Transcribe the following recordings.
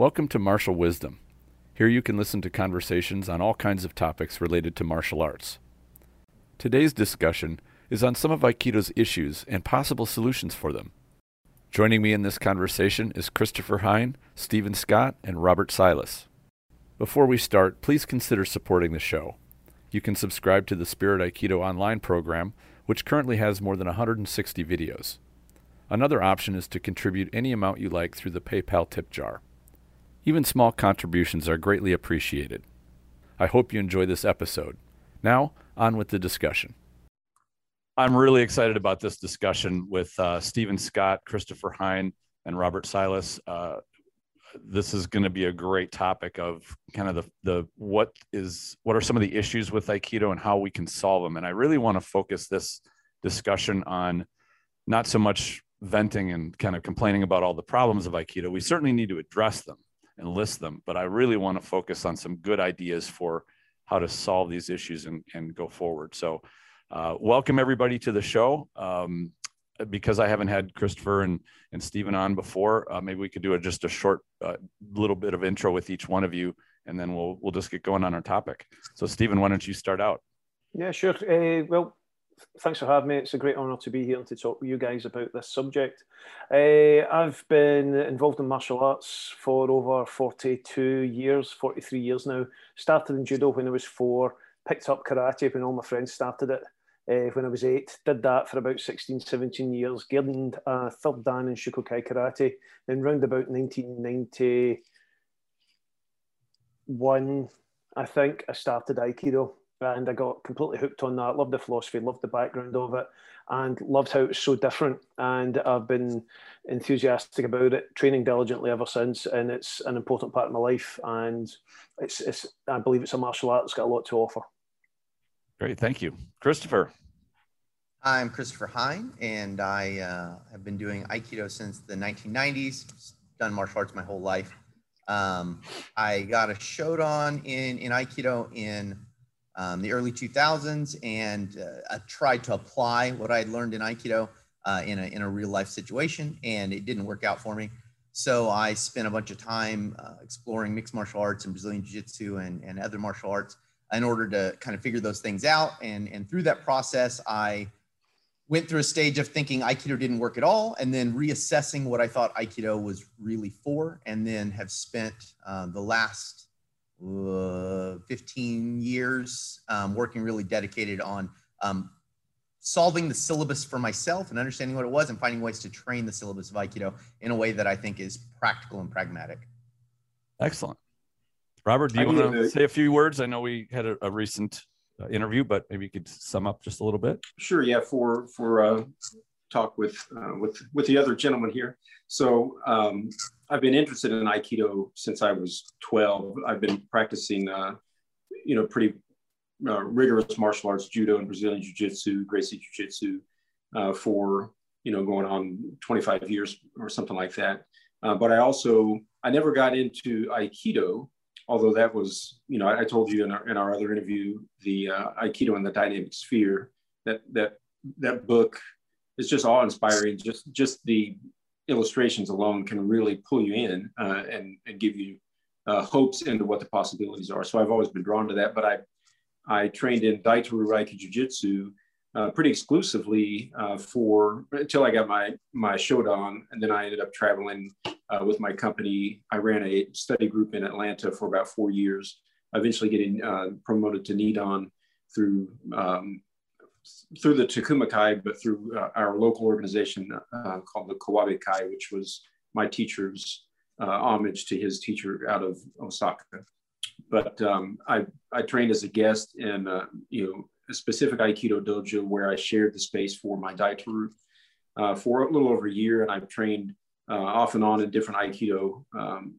Welcome to Martial Wisdom. Here you can listen to conversations on all kinds of topics related to martial arts. Today's discussion is on some of Aikido's issues and possible solutions for them. Joining me in this conversation is Christopher Hine, Stephen Scott, and Robert Silas. Before we start, please consider supporting the show. You can subscribe to the Spirit Aikido online program, which currently has more than 160 videos. Another option is to contribute any amount you like through the PayPal tip jar. Even small contributions are greatly appreciated. I hope you enjoy this episode. Now, on with the discussion. I'm really excited about this discussion with uh, Stephen Scott, Christopher Hine, and Robert Silas. Uh, this is going to be a great topic of kind of the, the what is what are some of the issues with Aikido and how we can solve them. And I really want to focus this discussion on not so much venting and kind of complaining about all the problems of Aikido. We certainly need to address them and list them. But I really want to focus on some good ideas for how to solve these issues and, and go forward. So, uh, welcome everybody to the show. Um, because I haven't had Christopher and, and Stephen on before, uh, maybe we could do a, just a short uh, little bit of intro with each one of you, and then we'll we'll just get going on our topic. So, Stephen, why don't you start out? Yeah, sure. Uh, well, thanks for having me. It's a great honour to be here and to talk with you guys about this subject. Uh, I've been involved in martial arts for over 42 years, 43 years now. Started in judo when I was four, picked up karate when all my friends started it. Uh, when I was eight, did that for about 16, 17 years, gained a third dan in Shukokai Karate. Then round about 1991, I think, I started Aikido and I got completely hooked on that. Loved the philosophy, loved the background of it, and loved how it was so different. And I've been enthusiastic about it, training diligently ever since, and it's an important part of my life. And it's, it's I believe it's a martial art that's got a lot to offer. Great, thank you, Christopher. Hi, I'm Christopher Hine, and I uh, have been doing Aikido since the 1990s. Done martial arts my whole life. Um, I got a shodan in in Aikido in um, the early 2000s and uh, I tried to apply what I had learned in Aikido uh, in, a, in a real life situation and it didn't work out for me. So I spent a bunch of time uh, exploring mixed martial arts and Brazilian Jiu Jitsu and, and other martial arts in order to kind of figure those things out. And, and through that process, I went through a stage of thinking Aikido didn't work at all and then reassessing what I thought Aikido was really for, and then have spent uh, the last uh, 15 years um, working really dedicated on um, solving the syllabus for myself and understanding what it was and finding ways to train the syllabus of Aikido in a way that I think is practical and pragmatic. Excellent. Robert, do you want to say a few words? I know we had a, a recent uh, interview, but maybe you could sum up just a little bit. Sure. Yeah. For for uh, talk with uh, with with the other gentleman here. So um, I've been interested in Aikido since I was 12. I've been practicing, uh, you know, pretty uh, rigorous martial arts, judo and Brazilian jiu-jitsu, Gracie jiu-jitsu, uh, for you know going on 25 years or something like that. Uh, but I also I never got into Aikido, although that was you know I, I told you in our, in our other interview the uh, Aikido and the Dynamic Sphere that that that book is just awe inspiring. Just just the illustrations alone can really pull you in uh, and and give you uh, hopes into what the possibilities are. So I've always been drawn to that. But I I trained in Daito-Ryu Aiki Jiu Jitsu uh, pretty exclusively uh, for until I got my my shodan, and then I ended up traveling uh, with my company. I ran a study group in Atlanta for about four years. Eventually, getting uh, promoted to Nidan through um, through the Takuma Kai, but through uh, our local organization uh, called the Kawabe Kai, which was my teacher's uh, homage to his teacher out of Osaka. But um, I, I trained as a guest in uh, you know a specific Aikido dojo where I shared the space for my Daito-Ryu uh, for a little over a year, and I've trained off and on in different Aikido um,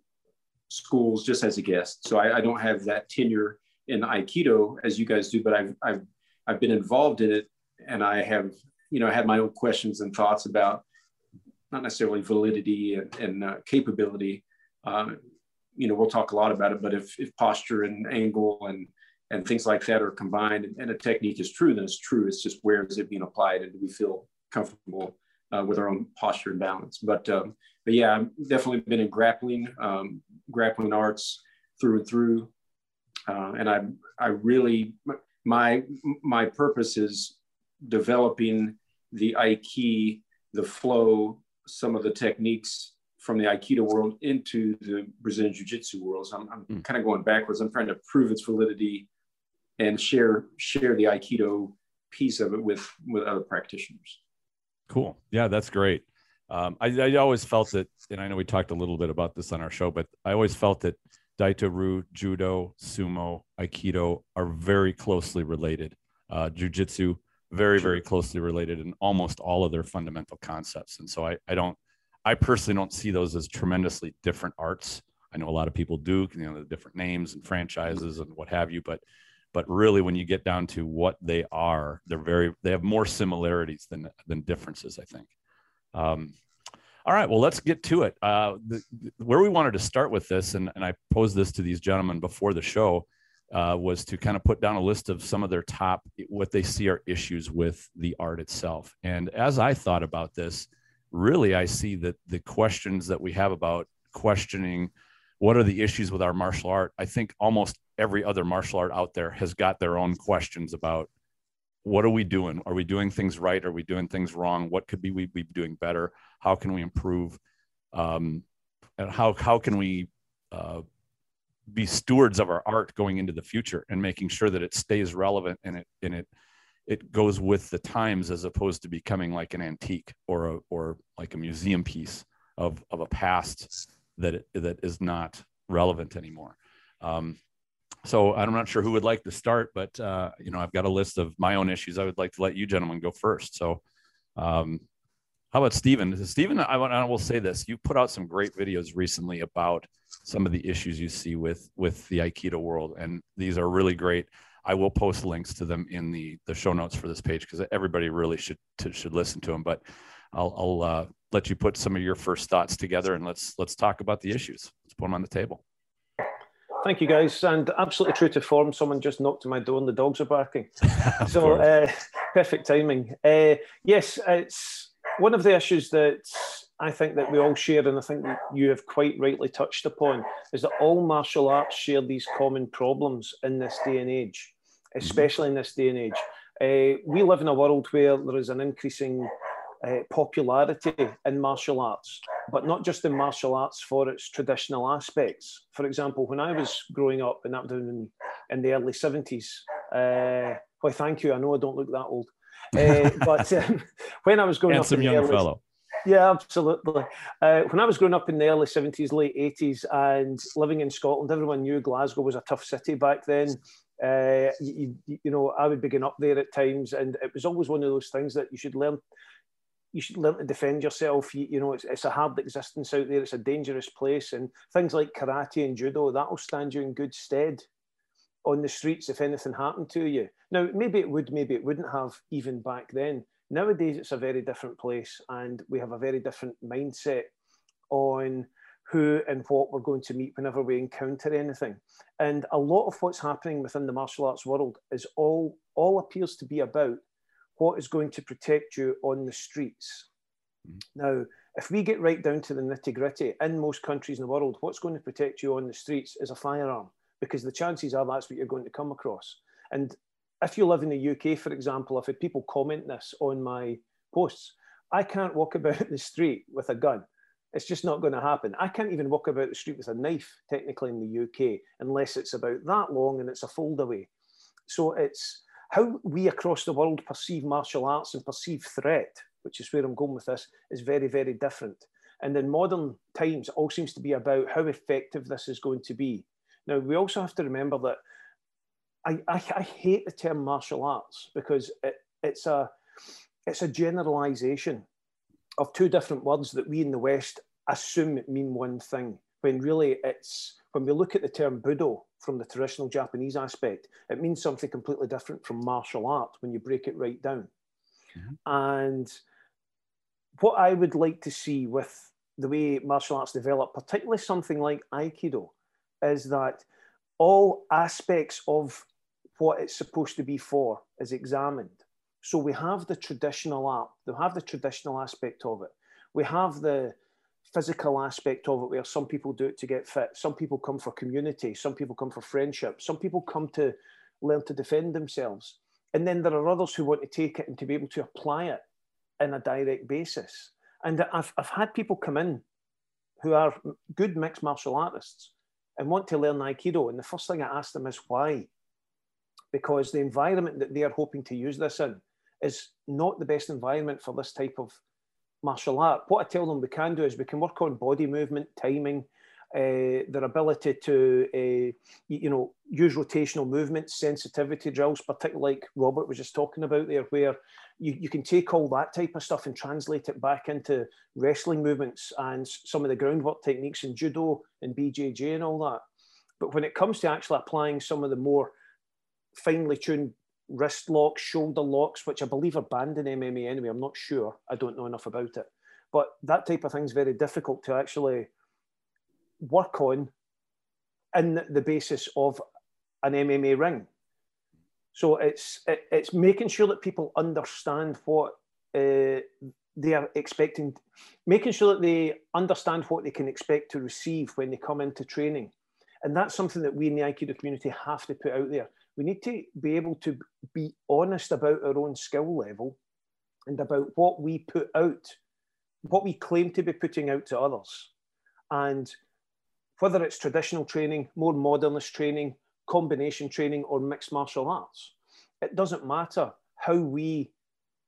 schools just as a guest. So I, I don't have that tenure in Aikido as you guys do, but I've, I've I've been involved in it and I have, you know, had my own questions and thoughts about not necessarily validity and, and uh, capability. Uh, you know, we'll talk a lot about it, but if, if posture and angle and, and things like that are combined and, and a technique is true, then it's true. It's just where is it being applied and do we feel comfortable uh, with our own posture and balance? But, um, but yeah, I've definitely been in grappling, um, grappling arts through and through. Uh, and I, I really, my, my purpose is developing the Aiki, the flow, some of the techniques from the Aikido world into the Brazilian Jiu Jitsu world. So I'm, I'm mm. kind of going backwards. I'm trying to prove its validity and share share the Aikido piece of it with with other practitioners. Cool. Yeah, that's great. Um, I, I, always felt that, and I know we talked a little bit about this on our show, but I always felt that Daito-Ryu, Judo, Sumo, Aikido are very closely related. Uh, Jiu-Jitsu, very, very closely related in almost all of their fundamental concepts. And so I, I don't, I personally don't see those as tremendously different arts. I know a lot of people do, you know, the different names and franchises and what have you, but but really when you get down to what they are they're very they have more similarities than than differences i think um, all right well let's get to it. Uh, the, where we wanted to start with this and, and i posed this to these gentlemen before the show uh, was to kind of put down a list of some of their top what they see are issues with the art itself. And as i thought about this really i see that the questions that we have about questioning what are the issues with our martial art i think almost every other martial art out there has got their own questions about what are we doing? Are we doing things right? Are we doing things wrong? What could be we be doing better? How can we improve? Um, and how how can we uh, be stewards of our art going into the future and making sure that it stays relevant and it and it it goes with the times as opposed to becoming like an antique or a or like a museum piece of of a past that that is not relevant anymore. Um, so I'm not sure who would like to start, but uh, you know I've got a list of my own issues. I would like to let you gentlemen go first. So, um, how about Stephen? Stephen, I, I will say this: you put out some great videos recently about some of the issues you see with with the Aikido world, and these are really great. I will post links to them in the the show notes for this page because everybody really should to, should listen to them. But I'll, I'll uh, let you put some of your first thoughts together and let's let's talk about the issues. Let's put them on the table. Thank you, guys. And absolutely true to form, someone just knocked on my door and the dogs are barking. so uh, perfect timing. Uh, yes, it's one of the issues that I think that we all share, and I think that you have quite rightly touched upon, is that all martial arts share these common problems in this day and age, mm-hmm. especially in this day and age. Uh, we live in a world where there is an increasing uh, popularity in martial arts, but not just in martial arts for its traditional aspects. For example, when I was growing up, and that was in, in the early 70s, uh, well, thank you. I know I don't look that old. Uh, but um, when I was growing Handsome up, young early, fellow. Yeah, absolutely. Uh, when I was growing up in the early 70s, late 80s, and living in Scotland, everyone knew Glasgow was a tough city back then. Uh, you, you, know, I would begin up there at times, and it was always one of those things that you should learn you should learn to defend yourself. You, you know, it's, it's, a hard existence out there. It's a dangerous place, and things like karate and judo that will stand you in good stead on the streets if anything happened to you. Now, maybe it would, maybe it wouldn't have even back then. Nowadays, it's a very different place, and we have a very different mindset on who and what we're going to meet whenever we encounter anything. And a lot of what's happening within the martial arts world is all all appears to be about what is going to protect you on the streets. Mm-hmm. Now, if we get right down to the nitty gritty, in most countries in the world, what's going to protect you on the streets is a firearm, because the chances are that's what you're going to come across. And if you live in the UK, for example, I've had people comment this on my posts. I can't walk about the street with a gun. It's just not going to happen. I can't even walk about the street with a knife, technically, in the UK, unless it's about that long and it's a foldaway. So it's how we across the world perceive martial arts and perceive threat, which is where I'm going with this, is very, very different. And in modern times, it all seems to be about how effective this is going to be. Now, we also have to remember that I, I, I hate the term martial arts because it, it's, a, it's a generalization of two different words that we in the West assume mean one thing, when really it's when we look at the term Budo from the traditional Japanese aspect, it means something completely different from martial art when you break it right down. Mm-hmm. And what I would like to see with the way martial arts develop, particularly something like Aikido, is that all aspects of what it's supposed to be for is examined. So we have the traditional art, we have the traditional aspect of it. We have the physical aspect of it where some people do it to get fit. Some people come for community. Some people come for friendship. Some people come to learn to defend themselves. And then there are others who want to take it and to be able to apply it in a direct basis. And i've, I've had people come in who are good mixed martial artists and want to learn aikido. And the first thing i ask them is why? Because the environment that they're hoping to use this in is not the best environment for this type of martial art. What I tell them we can do is we can work on body movement, timing, uh, their ability to, uh, you know, use rotational movements, sensitivity drills, particularly like Robert was just talking about there, where you, you can take all that type of stuff and translate it back into wrestling movements and some of the groundwork techniques in judo and BJJ and all that. But when it comes to actually applying some of the more finely tuned wrist locks, shoulder locks, which I believe are banned in MMA anyway. I'm not sure. I don't know enough about it. But that type of thing is very difficult to actually work on in the basis of an MMA ring. So it's it, it's making sure that people understand what uh, they are expecting, making sure that they understand what they can expect to receive when they come into training, and that's something that we in the Aikido community have to put out there we need to be able to be honest about our own skill level and about what we put out, what we claim to be putting out to others. And whether it's traditional training, more modernist training, combination training, or mixed martial arts, it doesn't matter how we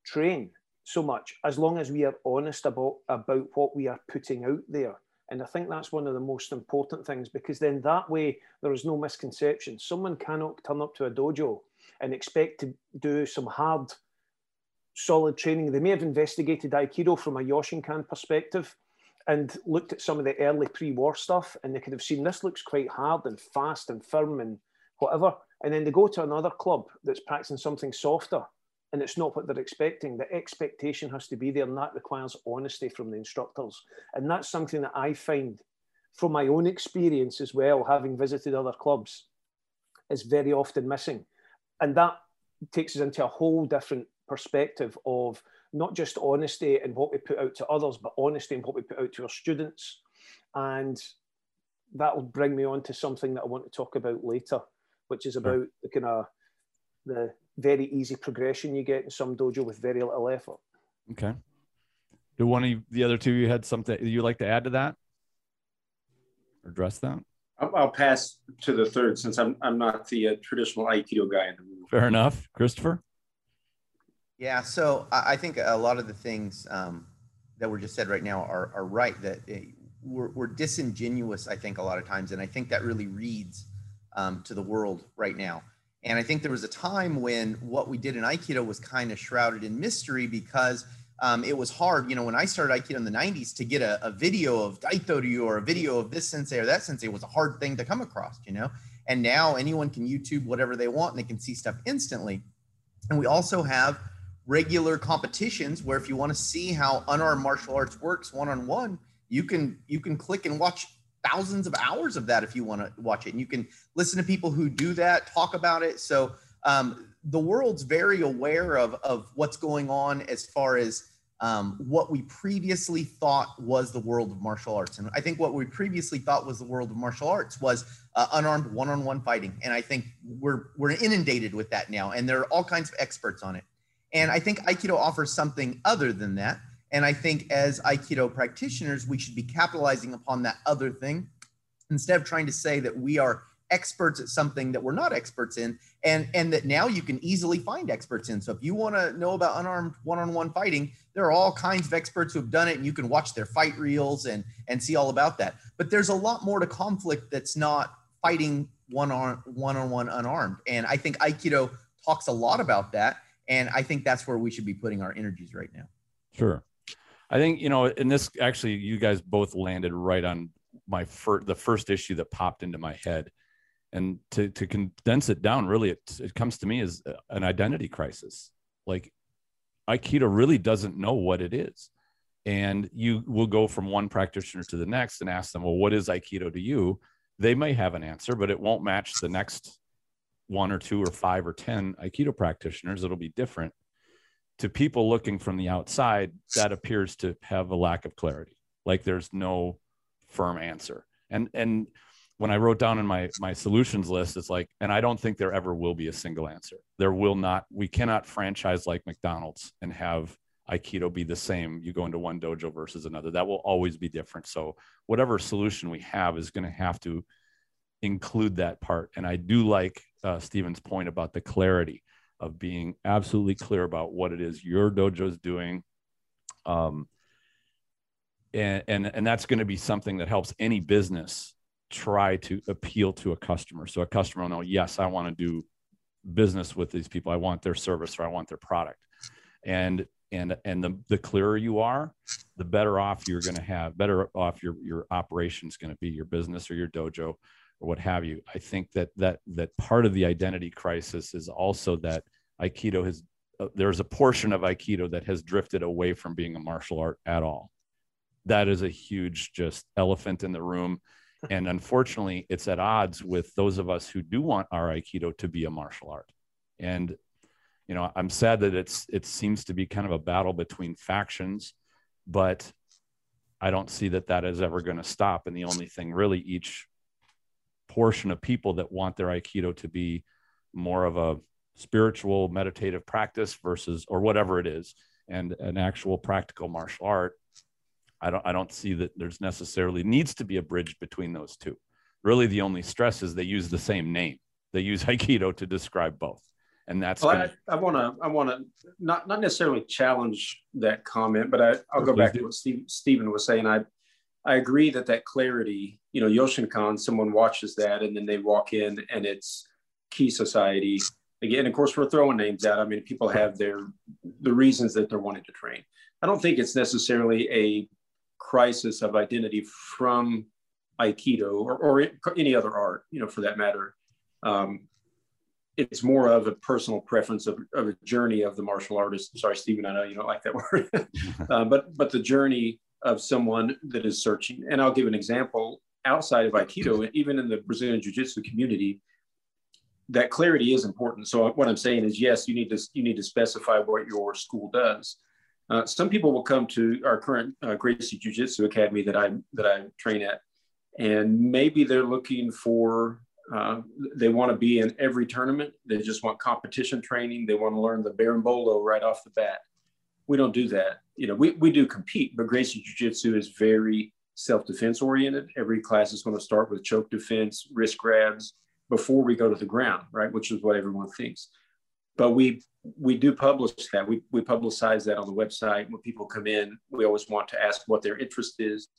train so much as long as we are honest about, about what we are putting out there and I think that's one of the most important things because then that way there is no misconception. Someone cannot turn up to a dojo and expect to do some hard, solid training. They may have investigated Aikido from a Yoshinkan perspective and looked at some of the early pre-war stuff and they could have seen this looks quite hard and fast and firm and whatever. And then they go to another club that's practicing something softer and it's not what they're expecting. The expectation has to be there, and that requires honesty from the instructors. And that's something that I find from my own experience as well, having visited other clubs, is very often missing. And that takes us into a whole different perspective of not just honesty in what we put out to others, but honesty in what we put out to our students. And that will bring me on to something that I want to talk about later, which is about the kind of the very easy progression you get in some dojo with very little effort. Okay. Do one of the other two you had something you like to add to that? Or address that? I'll, I'll pass to the third since I'm I'm not the uh, traditional Aikido guy in the room. Fair enough, Christopher. Yeah, so I think a lot of the things um, that were just said right now are, are right. That uh, we're, we're, disingenuous, I think, a lot of times, and I think that really reads um, to the world right now. And I think there was a time when what we did in Aikido was kind of shrouded in mystery because um, it was hard. You know, when I started Aikido in the 90s, to get a, a video of Daito Ryu or a video of this sensei or that sensei was a hard thing to come across, you know? And now anyone can YouTube whatever they want and they can see stuff instantly. And we also have regular competitions where if you want to see how unarmed martial arts works one on one, you can you can click and watch thousands of hours of that if you want to watch it. And you can listen to people who do that, talk about it. So um, the world's very aware of, of what's going on as far as um, what we previously thought was the world of martial arts. And I think what we previously thought was the world of martial arts was uh, unarmed one-on-one fighting. And I think we're, we're inundated with that now. And there are all kinds of experts on it. And I think Aikido offers something other than that. And I think as Aikido practitioners, we should be capitalizing upon that other thing instead of trying to say that we are experts at something that we're not experts in and and that now you can easily find experts in. So if you want to know about unarmed one-on-one fighting there are all kinds of experts who have done it and you can watch their fight reels and and see all about that. But there's a lot more to conflict that's not fighting one on one-on-one unarmed. And i think aikido talks a lot about that. And i think that's where we should be putting our energies right now. Sure I think you know, and this actually, you guys both landed right on my first, the first issue that popped into my head, and to to condense it down, really, it it comes to me as an identity crisis. Like, Aikido really doesn't know what it is, and you will go from one practitioner to the next and ask them, well, what is Aikido to you? They may have an answer, but it won't match the next one or two or five or ten Aikido practitioners. It'll be different to people looking from the outside, that appears to have a lack of clarity. like there's no firm answer. And and when i wrote down in my my solutions list it's like and i don't think there ever will be a single answer. There will not we cannot franchise like mcdonald's and have aikido be the same. You go into one dojo versus another. That will always be different. So whatever solution we have is going to have to include that part. And i do like uh, stephen's point about the clarity of being absolutely clear about what it is your dojo is doing. Um, and, and and that's going to be something that helps any business try to appeal to a customer. So a customer will know yes i want to do business with these people. I want their service or i want their product. And and and the, the clearer you are the better off you're going to have better off your your operation is going to be your business or your dojo or what have you. I think that that that part of the identity crisis is also that aikido has uh, there's a portion of aikido that has drifted away from being a martial art at all. That is a huge just elephant in the room. And unfortunately it's at odds with those of us who do want our aikido to be a martial art. And you know i'm sad that it's it seems to be kind of a battle between factions but i don't see that that is ever going to stop. And the only thing really each portion of people that want their aikido to be more of a spiritual meditative practice versus or whatever it is and an actual practical martial art i don't i don't see that there's necessarily needs to be a bridge between those two really the only stress is they use the same name they use aikido to describe both and that's well, gonna... I want to I want to not not necessarily challenge that comment, but I, I'll oh, go back do. to what Steve, Stephen was saying. I I agree that that clarity, you know, Yoshinkan, someone watches that and then they walk in and it's Ki Society. Again, of course, we're throwing names out. I mean, people have their the reasons that they're wanting to train. I don't think it's necessarily a crisis of identity from Aikido or, or any other art, you know, for that matter. Um, it's more of a personal preference of, of, a journey of the martial artist. Sorry, Stephen, I know you don't like that word, uh, but but the journey of someone that is searching. And I'll give an example outside of Aikido, even in the Brazilian Jiu Jitsu community, that clarity is important. So what I'm saying is, yes, you need to you need to specify what your school does. Uh, some people will come to our current uh, Gracie Jiu Jitsu Academy that I that I train at, and maybe they're looking for uh, they want to be in every tournament. They just want competition training. They want to learn the berimbolo right off the bat. We don't do that. You know, we, we do compete, but Gracie Jiu Jitsu is very self defense oriented. Every class is going to start with choke defense, wrist grabs before we go to the ground, right? Which is what everyone thinks. But we we do publish that. We, we publicize that on the website. When people come in, we always want to ask what their interest is.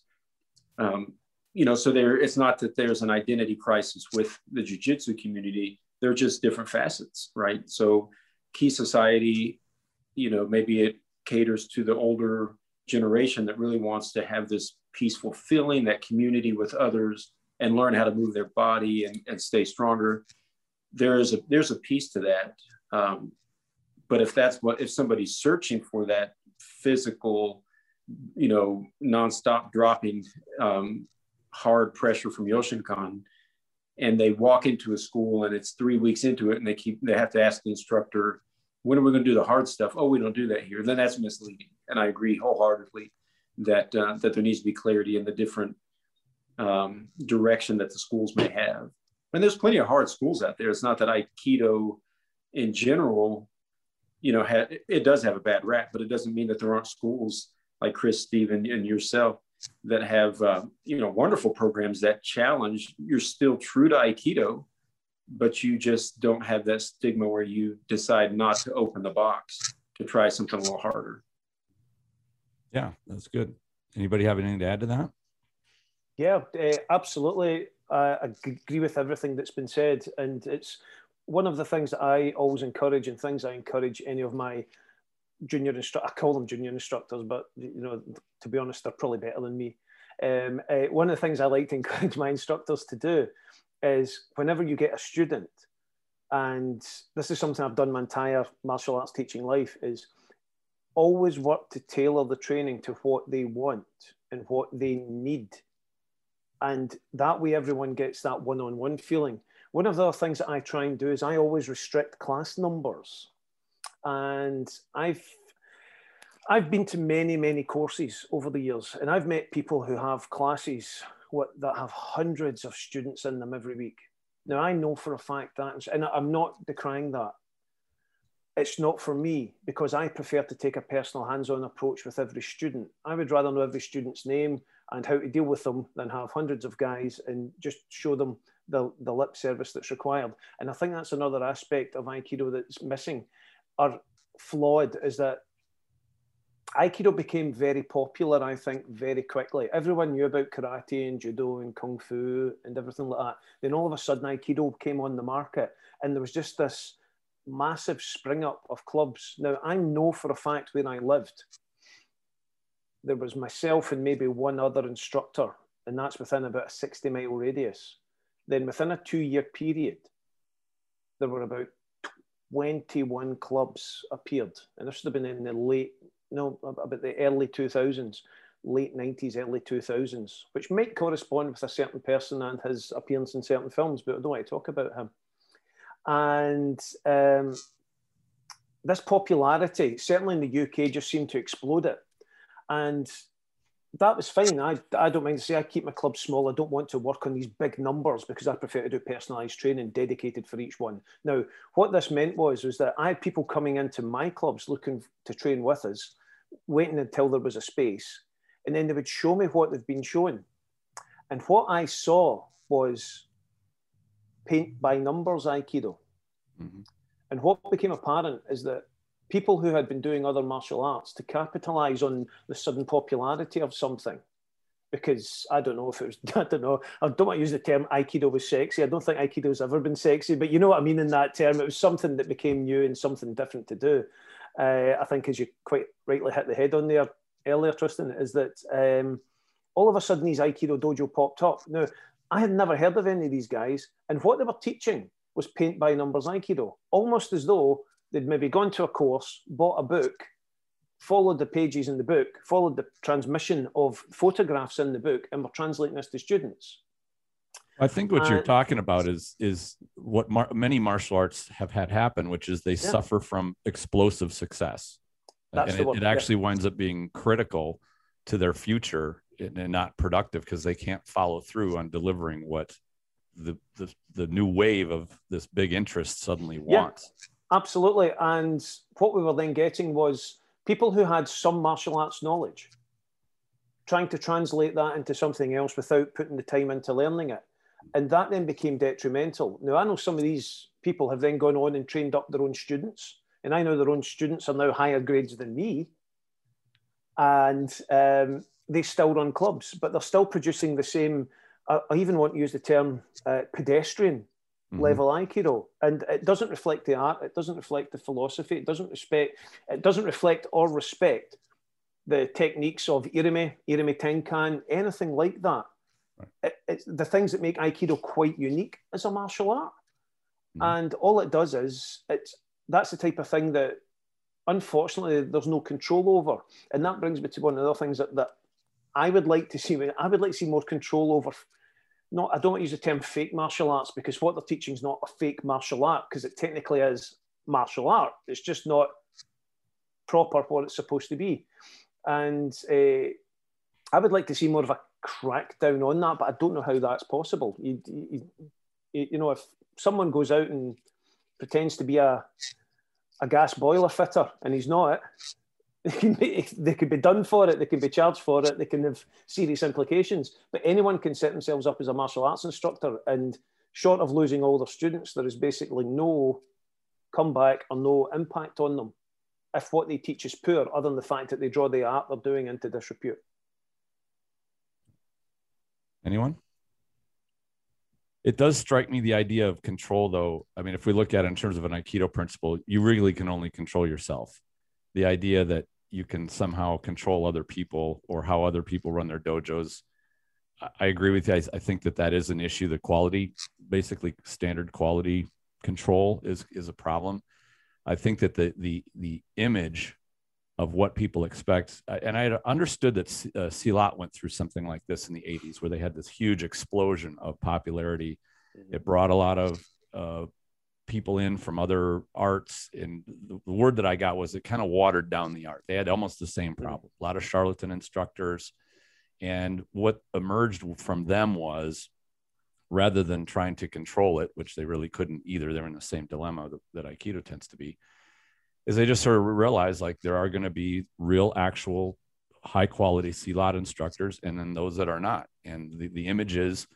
Um, you know, so there, it's not that there's an identity crisis with the jujitsu community. They're just different facets, right? So, Ki Society, you know, maybe it caters to the older generation that really wants to have this peaceful feeling, that community with others, and learn how to move their body and, and stay stronger. There's a there's a piece to that. Um, but if that's what if somebody's searching for that physical, you know, nonstop dropping um, hard pressure from Yoshinkan and they walk into a school and it's three weeks into it and they keep they have to ask the instructor when are we going to do the hard stuff oh we don't do that here then that's misleading and i agree wholeheartedly that uh, that there needs to be clarity in the different um, direction that the schools may have. And there's plenty of hard schools out there. It's not that aikido in general you know ha- it does have a bad rap but it doesn't mean that there aren't schools like chris stephen and yourself that have uh, you know wonderful programs that challenge you're still true to aikido but you just don't have that stigma where you decide not to open the box to try something a little harder. Yeah that's good. Anybody have anything to add to that yeah uh, absolutely I agree with everything that's been said and it's one of the things that i always encourage and things i encourage any of my junior instructor. I call them junior instructors, but you know, to be honest, they're probably better than me. Um, uh, one of the things I like to encourage my instructors to do is whenever you get a student, and this is something I've done my entire martial arts teaching life, is always work to tailor the training to what they want and what they need. And that way, everyone gets that one on one feeling. One of the other things that I try and do is I always restrict class numbers and I've I've been to many, many courses over the years, and I've met people who have classes what, that have hundreds of students in them every week. Now, I know for a fact that, and I'm not decrying that. It's not for me because I prefer to take a personal hands on approach with every student. I would rather know every student's name and how to deal with them than have hundreds of guys and just show them the, the lip service that's required. And I think that's another aspect of Aikido that's missing or flawed is that Aikido became very popular, I think, very quickly. Everyone knew about karate and judo and kung fu and everything like that. Then all of a sudden, Aikido came on the market, and there was just this massive spring up of clubs. Now, I know for a fact where I lived, there was myself and maybe one other instructor, and that's within about a 60 mile radius. Then, within a two year period, there were about 21 clubs appeared, and this would have been in the late no, about the early 2000s, late 90s, early 2000s, which might correspond with a certain person and his appearance in certain films, but I don't want to talk about him. And um, this popularity, certainly in the UK, just seemed to explode it. And that was fine. I, I don't mind to say I keep my club small. I don't want to work on these big numbers because I prefer to do personalised training dedicated for each one. Now, what this meant was was that I had people coming into my clubs looking to train with us, waiting until there was a space, and then they would show me what they've been shown. And what I saw was paint by numbers Aikido. Mm-hmm. And what became apparent is that people who had been doing other martial arts to capitalize on the sudden popularity of something. Because I don't know if it was, I don't know, I don't want to use the term Aikido was sexy. I don't think Aikido's ever been sexy, but you know what I mean in that term. It was something that became new and something different to do. Uh, I think, as you quite rightly hit the head on there earlier, Tristan, is that um, all of a sudden these Aikido dojo popped up. Now, I had never heard of any of these guys, and what they were teaching was paint by numbers Aikido, almost as though they'd maybe gone to a course, bought a book, followed the pages in the book, followed the transmission of photographs in the book, and were translating this to students. I think what you're talking about is is what mar- many martial arts have had happen, which is they yeah. suffer from explosive success, That's and it, it, actually yeah. winds up being critical to their future and not productive because they can't follow through on delivering what the, the the new wave of this big interest suddenly wants. Yeah. Absolutely. And what we were then getting was people who had some martial arts knowledge trying to translate that into something else without putting the time into learning it. And that then became detrimental. Now, I know some of these people have then gone on and trained up their own students. And I know their own students are now higher grades than me. And um, they still run clubs, but they're still producing the same. I even want to use the term uh, pedestrian mm-hmm. level aikido and it doesn't reflect the art it doesn't reflect the philosophy it doesn't respect it doesn't reflect or respect the techniques of irimi irimi tenkan anything like that right. it, it's the things that make aikido quite unique as a martial art mm-hmm. and all it does is it's that's the type of thing that unfortunately there's no control over and that brings me to one of the other things that, that I would like to see. I would like to see more control over not I don't use the term fake martial arts because what they're teaching is not a fake martial art because it technically is martial art. It's just not proper what it's supposed to be. And uh, I would like to see more of a crackdown on that, but I don't know how that's possible. You, you, you know, if someone goes out and pretends to be a a gas boiler fitter and he's not, they can be, they could be done for it, they can be charged for it, they can have serious implications. But anyone can set themselves up as a martial arts instructor, and short of losing all their students, there is basically no comeback or no impact on them if what they teach is poor, other than the fact that they draw the art they're doing into disrepute. Anyone? It does strike me the idea of control, though. I mean, if we look at it in terms of an Aikido principle, you really can only control yourself. The idea that you can somehow control other people or how other people run their dojos. I agree with you. I, I think that that is an issue. The quality, basically standard quality control is, is a problem. I think that the, the, the image of what people expect. And I had understood that uh, Silat went through something like this in the 80s, where they had this huge explosion of popularity. Mm-hmm. It brought a lot of uh, people in from other arts and the, word that i got was it kind of watered down the art. They had almost the same problem a lot of charlatan instructors. And what emerged from them was rather than trying to control it which they really couldn't either they're in the same dilemma that, that aikido tends to be is they just sort of realized like there are going to be real actual high quality silat instructors and then those that are not. And the, the image is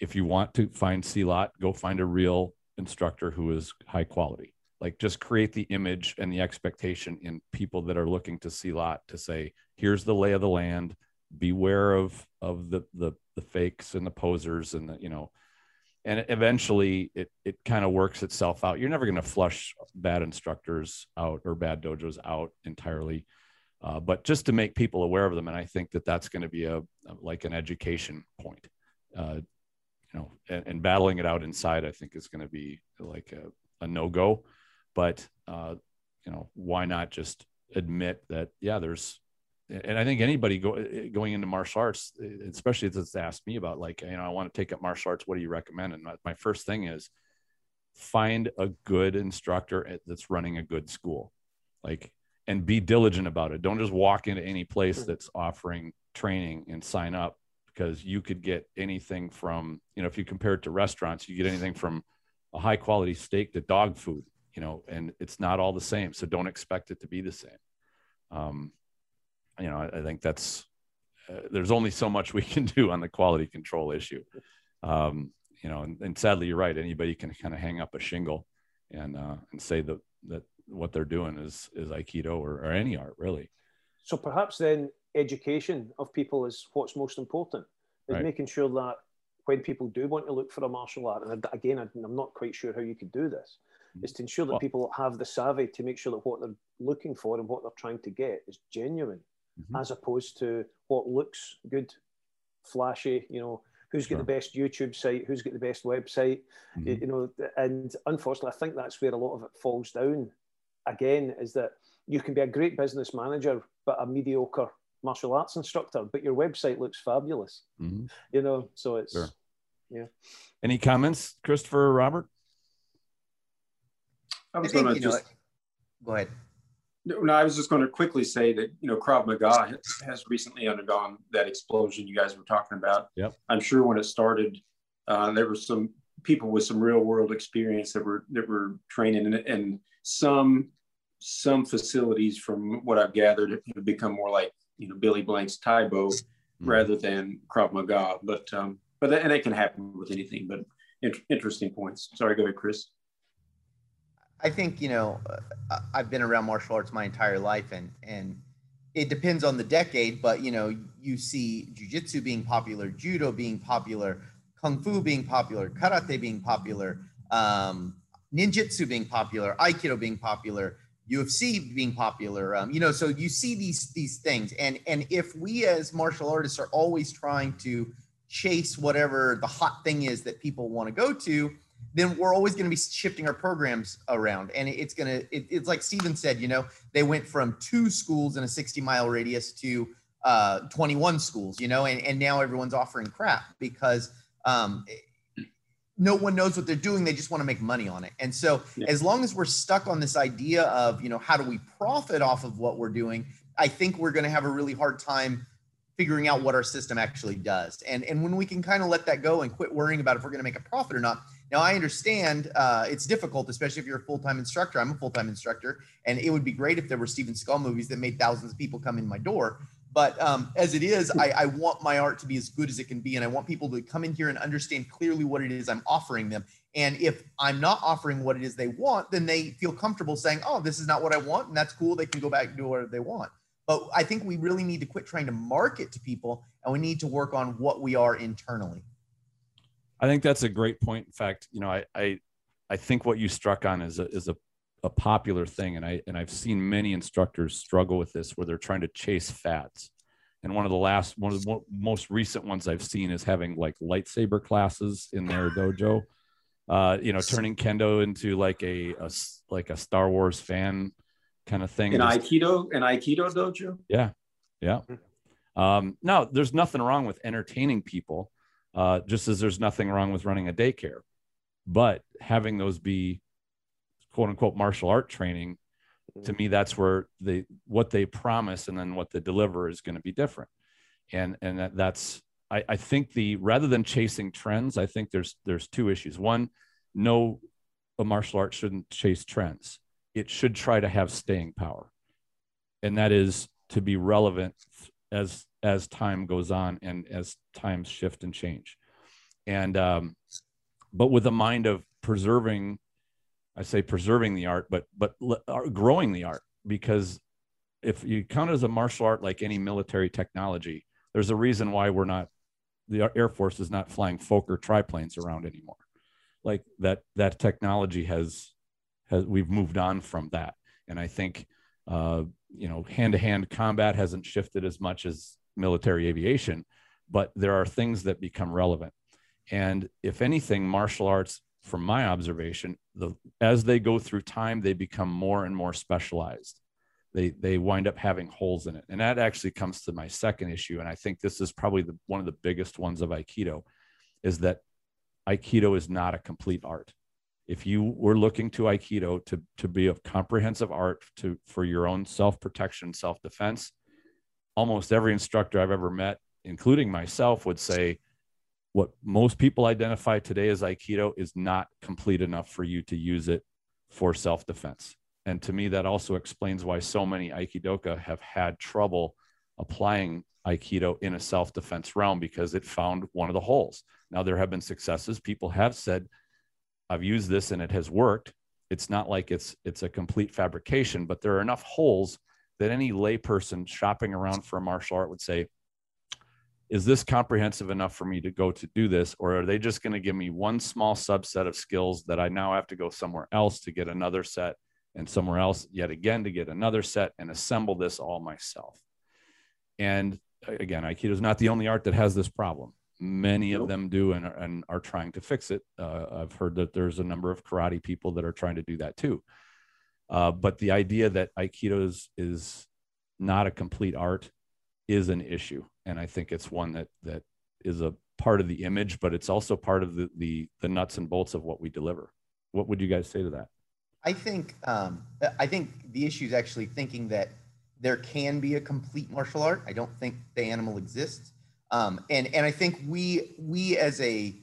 if you want to find silat go find a real instructor who is high quality. Like just create the image and the expectation in people that are looking to silat to say, here's the lay of the land. Beware of of the the the fakes and the posers and the you know, and eventually it it kind of works itself out. You're never going to flush bad instructors out or bad dojos out entirely, uh, but just to make people aware of them, and I think that that's going to be a like an education point. Uh, you know, and, and, battling it out inside, I think is going to be like a, a no go. But uh, you know, why not just admit that? Yeah, there's, and I think anybody go, eh, eh, going into martial arts, eh, especially if it's asked me about like, you know, I want to take up martial arts. What do you recommend? And my, my first thing is find a good instructor that's running a good school, like, and be diligent about it. Don't just walk into any place that's offering training and sign up because you could get anything from you know if you compare it to restaurants you get anything from a high quality steak to dog food you know and it's not all the same. So don't expect it to be the same. Um, you know i, I think that's uh, there's only so much we can do on the quality control issue. Um, you know and, and, sadly you're right. Anybody can kind of hang up a shingle and uh, and say that that what they're doing is is aikido or, or any art really. So perhaps then education of people is what's most important. Is right. making sure that when people do want to look for a martial art, and again, I'm not quite sure how you could do this, mm-hmm. is to ensure that well, people have the savvy to make sure that what they're looking for and what they're trying to get is genuine, mm-hmm. as opposed to what looks good, flashy, you know, who's sure. got the best YouTube site, who's got the best website, mm-hmm. you, you know, and unfortunately, I think that's where a lot of it falls down. Again, is that you can be a great business manager, but a mediocre martial arts instructor, but your website looks fabulous. Mm-hmm. You know, so it's sure. yeah. Any comments, Christopher or Robert? I was going to just know, go ahead. No, I was just going to quickly say that you know Krav Maga has recently undergone that explosion you guys were talking about. Yep. I'm sure when it started, uh, there were some people with some real world experience that were that were training, and, and some some facilities, from what I've gathered, have become more like you know Billy Blanks' Tae Bo mm-hmm. rather than Krav Maga. But um, but that, and that can happen with anything. But in, interesting points. Sorry, go ahead, Chris. I think you know uh, I've been around martial arts my entire life, and and it depends on the decade. But you know you see jujitsu being popular, judo being popular, kung fu being popular, karate being popular, um, ninjutsu being popular, aikido being popular. UFC being popular. Um, you know, so you see these these things, and and if we as martial artists are always trying to chase whatever the hot thing is that people want to go to, then we're always going to be shifting our programs around, and it's to. It, it's like Stephen said. You know, they went from two schools in a 60 mile radius to uh, 21 schools. You know, and and now everyone's offering crap because um, no one knows what they're doing they just want to make money on it. And so yeah. as long as we're stuck on this idea of you know how do we profit off of what we're doing i think we're going to have a really hard time figuring out what our system actually does. And and when we can kind of let that go and quit worrying about if we're going to make a profit or not now i understand uh, it's difficult especially if you're a full-time instructor. I'm a full-time instructor and it would be great if there were Steven Seagal movies that made thousands of people come in my door but um, as it is, I, I, want my art to be as good as it can be. And I want people to come in here and understand clearly what it is I'm offering them. And if I'm not offering what it is they want, then they feel comfortable saying, oh, this is not what I want. And that's cool. They can go back and do whatever they want. But I think we really need to quit trying to market to people and we need to work on what we are internally. I think that's a great point. In fact, you know, I, I, I think what you struck on is a, is a a popular thing and i and i've seen many instructors struggle with this where they're trying to chase fads and one of the last one of the most recent ones i've seen is having like lightsaber classes in their dojo. Uh you know turning kendo into like a, a like a star wars fan kind of thing. An aikido an aikido dojo? Yeah. Yeah. Um no there's nothing wrong with entertaining people uh just as there's nothing wrong with running a daycare. But having those be quote unquote martial art training, to me that's where they what they promise and then what they deliver is going to be different. And and that, that's I, I think the rather than chasing trends, I think there's there's two issues. One, no a martial art shouldn't chase trends. It should try to have staying power. And that is to be relevant as as time goes on and as times shift and change. And um, but with a mind of preserving, I say preserving the art, but but uh, growing the art because if you count it as a martial art like any military technology, there's a reason why we're not the Air Force is not flying Fokker triplanes around anymore. Like that that technology has has we've moved on from that, and I think uh, you know hand to hand combat hasn't shifted as much as military aviation, but there are things that become relevant. And if anything, martial arts, from my observation, the as they go through time, they become more and more specialized. They they wind up having holes in it, and that actually comes to my second issue. And I think this is probably the, one of the biggest ones of Aikido, is that Aikido is not a complete art. If you were looking to Aikido to to be a comprehensive art to for your own self protection, self defense, almost every instructor I've ever met, including myself, would say what most people identify today as Aikido is not complete enough for you to use it for self defense. And to me, that also explains why so many Aikidoka have had trouble applying Aikido in a self defense realm because it found one of the holes. Now, there have been successes. People have said, I've used this and it has worked. It's not like it's it's a complete fabrication, but there are enough holes that any layperson shopping around for a martial art would say, is this comprehensive enough for me to go to do this? Or are they just going to give me one small subset of skills that i now have to go somewhere else to get another set and somewhere else yet again to get another set and assemble this all myself? And again aikido is not the only art that has this problem. Many of them do and, and are trying to fix it. Uh, i've heard that there's a number of karate people that are trying to do that too. Uh, but the idea that aikido is, is not a complete art is an issue and I think it's one that that is a part of the image, but it's also part of the the, the nuts and bolts of what we deliver. What would you guys say to that? I think um, I think the issue is actually thinking that there can be a complete martial art. I don't think the animal exists, um, and and I think we we as a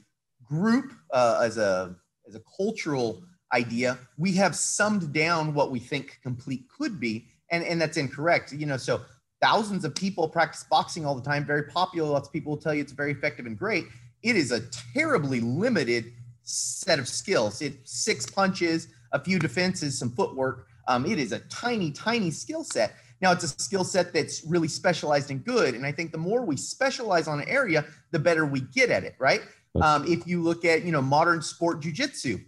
group, uh, as a as a cultural idea, we have summed down what we think complete could be, and and that's incorrect. You know, so thousands of people practice boxing all the time, very popular. Lots of people will tell you it's very effective and great. It is a terribly limited set of skills. It's six punches, a few defenses, some footwork. Um, it is a tiny, tiny skill set. Now it's a skill set that's really specialized and good. And I think the more we specialize on an area, the better we get at it, right? Um, if you look at, you know, modern sport jujitsu,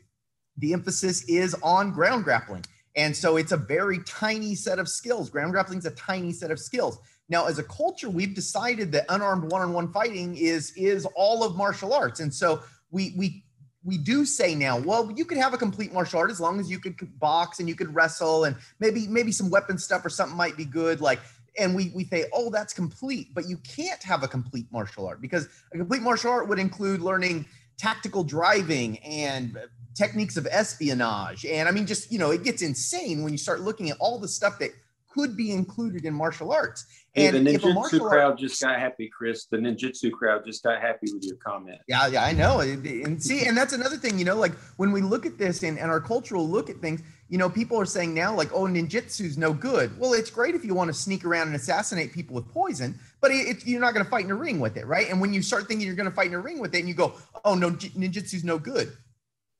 the emphasis is on ground grappling. And so it's a very tiny set of skills. Ground grappling is a tiny set of skills. Now, as a culture, we've decided that unarmed one-on-one fighting is is all of martial arts, and so we we we do say now, well, you could have a complete martial art as long as you could box and you could wrestle and maybe maybe some weapon stuff or something might be good. Like, and we we say, oh, that's complete, but you can't have a complete martial art because a complete martial art would include learning tactical driving and techniques of espionage. And I mean, just, you know, it gets insane when you start looking at all the stuff that could be included in martial arts. And hey, the ninjutsu crowd art, just got happy, Chris. The ninjutsu crowd just got happy with your comment. Yeah, yeah, I know. And see, and that's another thing, you know, like when we look at this and, and our cultural look at things, you know, people are saying now, like, oh, ninjutsu's no good. Well, it's great if you want to sneak around and assassinate people with poison, but it, it, you're not going to fight in a ring with it, right? And when you start thinking you're going to fight in a ring with it, and you go, oh no, ninjutsu's no good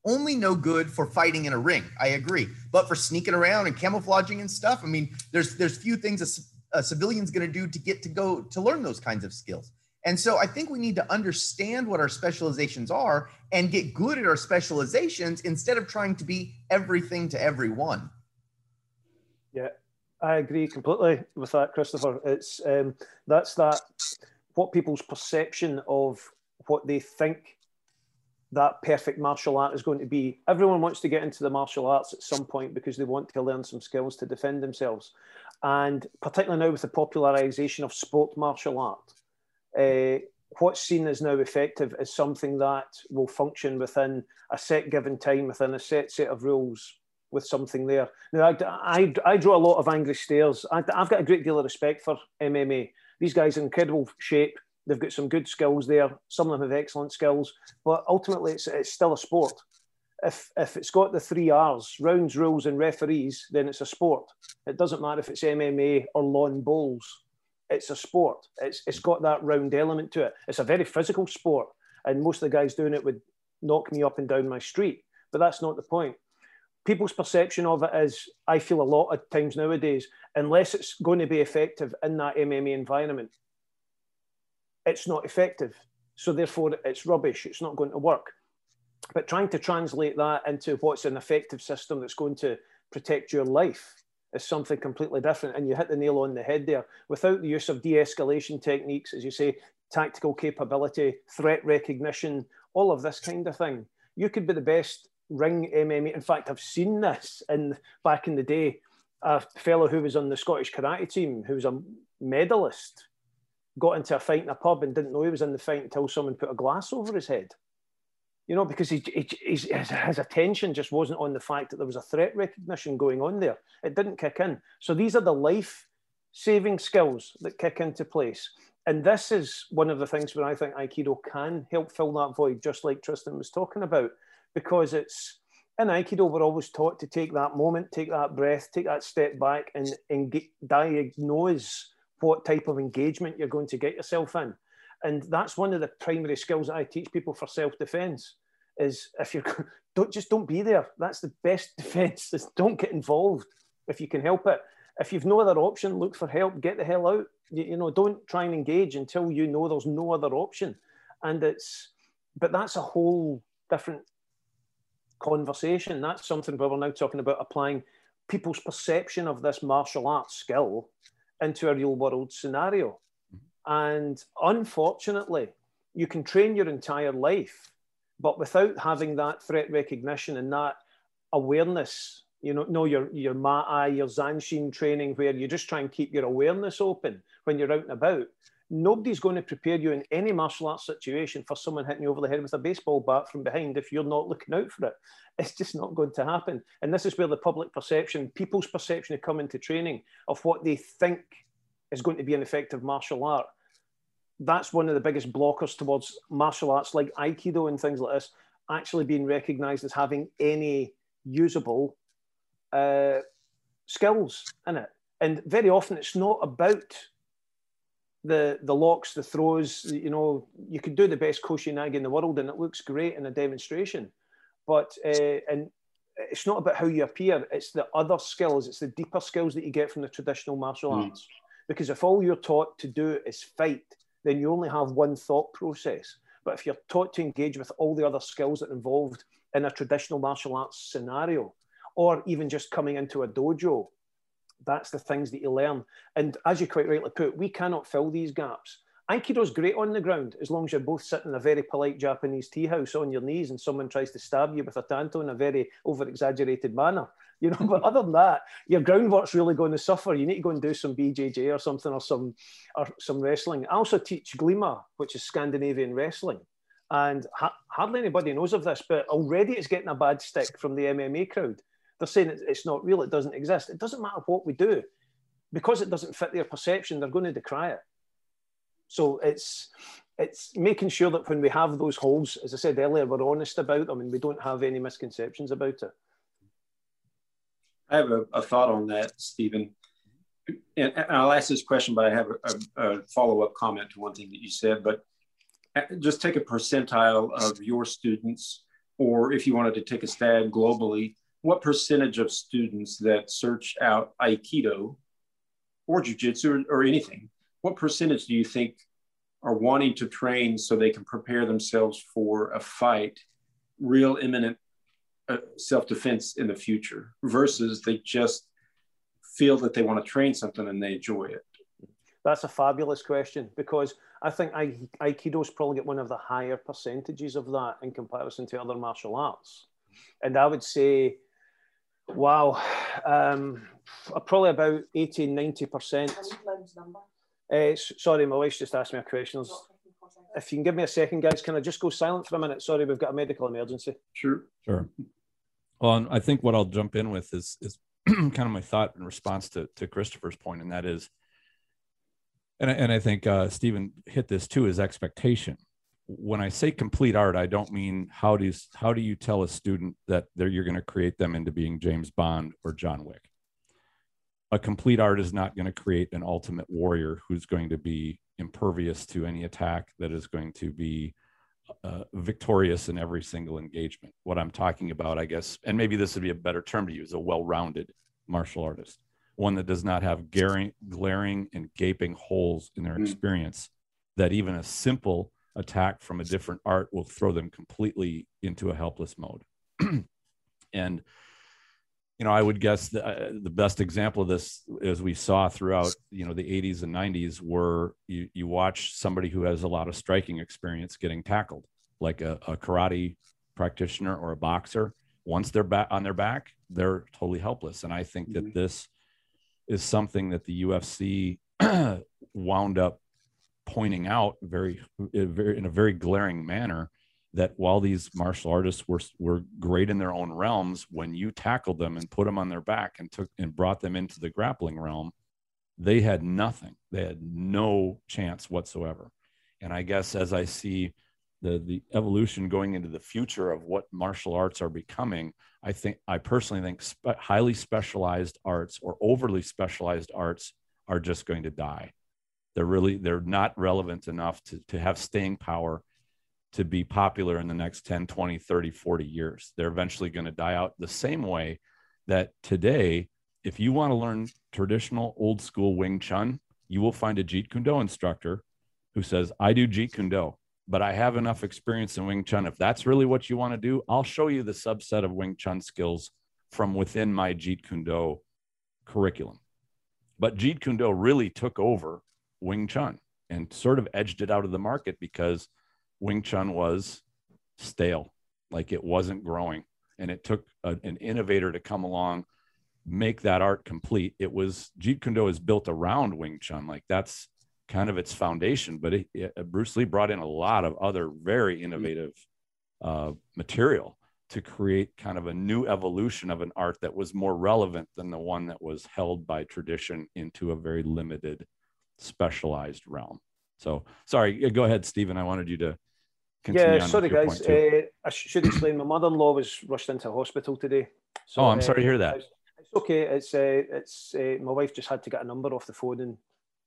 only no good for fighting in a ring. I agree, but for sneaking around and camouflaging and stuff, I mean, there's there's few things a, a civilian's going to do to get to go to learn those kinds of skills. And so I think we need to understand what our specializations are and get good at our specializations instead of trying to be everything to everyone. Yeah, I agree completely with that, Christopher. It's um, that's that what people's perception of what they think that perfect martial art is going to be. Everyone wants to get into the martial arts at some point because they want to learn some skills to defend themselves. And particularly now with the popularization of sport martial art, uh, what's seen as now effective is something that will function within a set given time, within a set set of rules with something there. Now, I, I, I draw a lot of angry stares. I, I've got a great deal of respect for MMA. These guys are in incredible shape. They've got some good skills there. Some of them have excellent skills, but ultimately, it's, it's still a sport. If, if it's got the three R's, rounds, rules, and referees, then it's a sport. It doesn't matter if it's MMA or lawn bowls. It's a sport. It's, it's got that round element to it. It's a very physical sport, and most of the guys doing it would knock me up and down my street. But that's not the point. People's perception of it is, I feel a lot of times nowadays, unless it's going to be effective in that MMA environment, it's not effective. So therefore, it's rubbish. It's not going to work. But trying to translate that into what's an effective system that's going to protect your life is something completely different. And you hit the nail on the head there. Without the use of de escalation techniques, as you say, tactical capability, threat recognition, all of this kind of thing, you could be the best ring MMA. In fact, I've seen this in back in the day. A fellow who was on the Scottish karate team, who was a medalist, got into a fight in a pub and didn't know he was in the fight until someone put a glass over his head. You know, because he, he, his, his attention just wasn't on the fact that there was a threat recognition going on there. It didn't kick in. So these are the life saving skills that kick into place. And this is one of the things where I think Aikido can help fill that void, just like Tristan was talking about, because it's in Aikido, we're always taught to take that moment, take that breath, take that step back and, and get, diagnose what type of engagement you're going to get yourself in. And that's one of the primary skills that I teach people for self-defense is if you're don't just don't be there. That's the best defense is don't get involved if you can help it. If you've no other option, look for help, get the hell out. You, you know, don't try and engage until you know there's no other option. And it's but that's a whole different conversation. That's something where we're now talking about applying people's perception of this martial arts skill into a real world scenario. Mm-hmm. And unfortunately, you can train your entire life, but without having that threat recognition and that awareness, you know, know your your Ma'ai, your Zanshin training, where you just try and keep your awareness open when you're out and about. Nobody's going to prepare you in any martial arts situation for someone hitting you over the head with a baseball bat from behind if you're not looking out for it. It's just not going to happen. And this is where the public perception, people's perception of coming to training of what they think is going to be an effective martial art. That's one of the biggest blockers towards martial arts like Aikido and things like this actually being recognized as having any usable uh, skills in it. And very often it's not about the the locks, the throws. You know, you could do the best Koshinage in the world, and it looks great in a demonstration, but uh, and it's not about how you appear. It's the other skills. It's the deeper skills that you get from the traditional martial mm. arts. Because if all you're taught to do is fight, then you only have one thought process. But if you're taught to engage with all the other skills that are involved in a traditional martial arts scenario, or even just coming into a dojo, that's the things that you learn. And as you quite rightly put, we cannot fill these gaps. Aikido's great on the ground as long as you're both sitting in a very polite Japanese tea house on your knees and someone tries to stab you with a tanto in a very over exaggerated manner. You know, but other than that, your groundwork's really going to suffer. You need to go and do some BJJ or something or some or some wrestling. I also teach Glima, which is Scandinavian wrestling. And ha- hardly anybody knows of this, but already it's getting a bad stick from the MMA crowd they're saying it's not real, it doesn't exist. It doesn't matter what we do, because it doesn't fit their perception, they're going to decry it. So it's it's making sure that when we have those holes, as I said earlier, we're honest about them and we don't have any misconceptions about it. I have a, a thought on that, Stephen. And, and, I'll ask this question, but I have a, a, follow-up comment to one thing that you said. But uh, just take a percentile of your students, or if you wanted to take a stab globally, what percentage of students that search out Aikido or Jiu-Jitsu or, or anything, what percentage do you think are wanting to train so they can prepare themselves for a fight, real imminent uh, self-defense in the future versus they just feel that they want to train something and they enjoy it? That's a fabulous question because I think Aikido's probably got one of the higher percentages of that in comparison to other martial arts. And I would say Wow. Um, probably about 80, 90%. Uh, sorry, my wife's just asked me a question. If you can give me a second, guys, can I just go silent for a minute? Sorry, we've got a medical emergency. Sure. Sure. Well, I think what I'll jump in with is is kind of my thought in response to to Christopher's point, and that is, and I, and I think uh, Stephen hit this too, is expectation. When I say complete art, I don't mean how do you, how do you tell a student that you're going to create them into being James Bond or John Wick. A complete art is not going to create an ultimate warrior who's going to be impervious to any attack that is going to be uh, victorious in every single engagement. What I'm talking about, I guess, and maybe this would be a better term to use, a well-rounded martial artist, one that does not have glaring, glaring and gaping holes in their mm. experience that even a simple attack from a different art will throw them completely into a helpless mode. and you know, I would guess the, uh, the best example of this, as we saw throughout, you know, the 80s and 90s, were you, you watch somebody who has a lot of striking experience getting tackled, like a, a karate practitioner or a boxer. Once they're back on their back, they're totally helpless. And I think mm-hmm. that this is something that the UFC wound up pointing out very, eh, very in a very glaring manner that while these martial artists were were great in their own realms, when you tackled them and put them on their back and took and brought them into the grappling realm, they had nothing. They had no chance whatsoever. And I guess as I see the the evolution going into the future of what martial arts are becoming, I think I personally think spe- highly specialized arts or overly specialized arts are just going to die. They're really they're not relevant enough to to have staying power to be popular in the next 10, 20, 30, 40 years. They're eventually going to die out the same way that today, if you want to learn traditional old school Wing Chun, you will find a Jeet Kune Do instructor who says, I do Jeet Kune Do, but I have enough experience in Wing Chun. If that's really what you want to do, I'll show you the subset of Wing Chun skills from within my Jeet Kune Do curriculum. But Jeet Kune Do really took over Wing Chun and sort of edged it out of the market because – Wing Chun was stale, like it wasn't growing. And it took a, an innovator to come along, make that art complete. It was Jeet Kune Do is built around Wing Chun, like that's kind of its foundation. But it, it, Bruce Lee brought in a lot of other very innovative uh, material to create kind of a new evolution of an art that was more relevant than the one that was held by tradition into a very limited, specialized realm. So, sorry, go ahead, Stephen. I wanted you to Continue yeah, sorry guys. Uh, I should explain. My mother-in-law was rushed into hospital today. So, oh, I'm uh, sorry to hear that. It's, it's okay. It's uh, it's uh, my wife just had to get a number off the phone and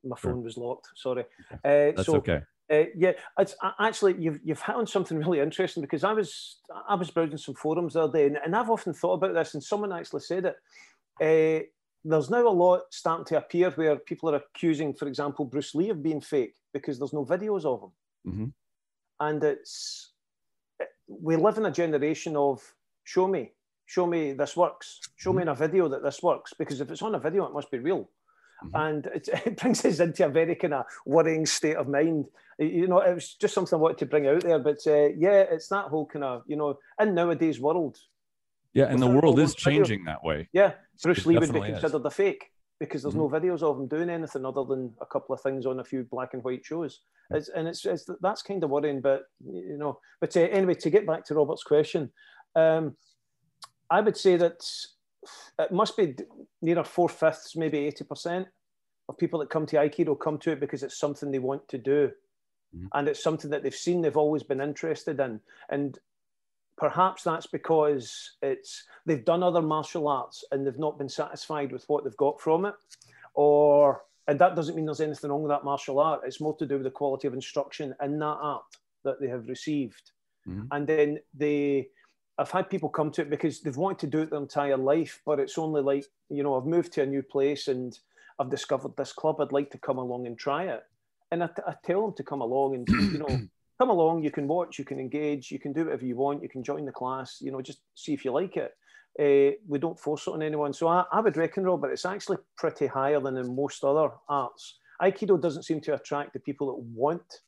my phone sure. was locked. Sorry. Uh, That's so, okay. Uh, yeah, it's actually you've you've hit on something really interesting because I was I was browsing some forums the other day and, and I've often thought about this and someone actually said it. There's now a lot starting to appear where people are accusing, for example, Bruce Lee of being fake because there's no videos of him. Mm-hmm and it's we live in a generation of show me show me this works show mm-hmm. me in a video that this works because if it's on a video it must be real mm-hmm. and it, it, brings us into a very kind of worrying state of mind you know it was just something i wanted to bring out there but uh, yeah it's that whole kind of you know in nowadays world yeah and the world is changing that way yeah bruce lee would be considered is. a fake because there's mm-hmm. no videos of him doing anything other than a couple of things on a few black and white shows. It's, and it's, it's that's kind of worrying. But you know, but uh, anyway, to get back to Robert's question, um, I would say that it must be near four fifths, maybe eighty percent of people that come to Aikido come to it because it's something they want to do, mm-hmm. and it's something that they've seen, they've always been interested in, and perhaps that's because it's they've done other martial arts and they've not been satisfied with what they've got from it. Or and that doesn't mean there's anything wrong with that martial art. It's more to do with the quality of instruction in that art that they have received. Mm-hmm. and then they i've had people come to it because they've wanted to do it their entire life but it's only like you know i've moved to a new place and i've discovered this club. I'd like to come along and try it. And I, I tell them to come along and you know come along, you can watch, you can engage, you can do whatever you want, you can join the class, you know, just see if you like it. Uh, we don't force it on anyone. So I, I would reckon, Robert, it's actually pretty higher than in most other arts. Aikido doesn't seem to attract the people that want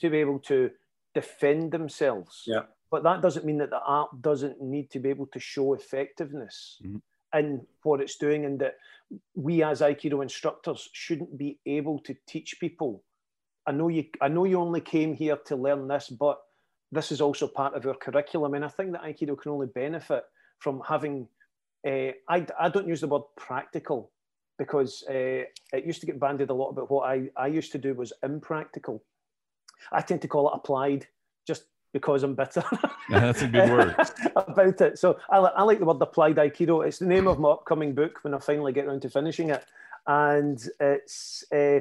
to be able to defend themselves. Yeah. But that doesn't mean that the art doesn't need to be able to show effectiveness mm-hmm. in what it's doing, and that we as Aikido instructors shouldn't be able to teach people I know you I know you only came here to learn this, but this is also part of our curriculum. And I think that Aikido can only benefit from having. Uh, I I don't use the word practical because uh, it used to get bandied a lot about what I I used to do was impractical. I tend to call it applied, just because I'm bitter. yeah, that's a good word about it. So I, I like the word applied aikido. It's the name of my upcoming book when I finally get around to finishing it, and it's uh,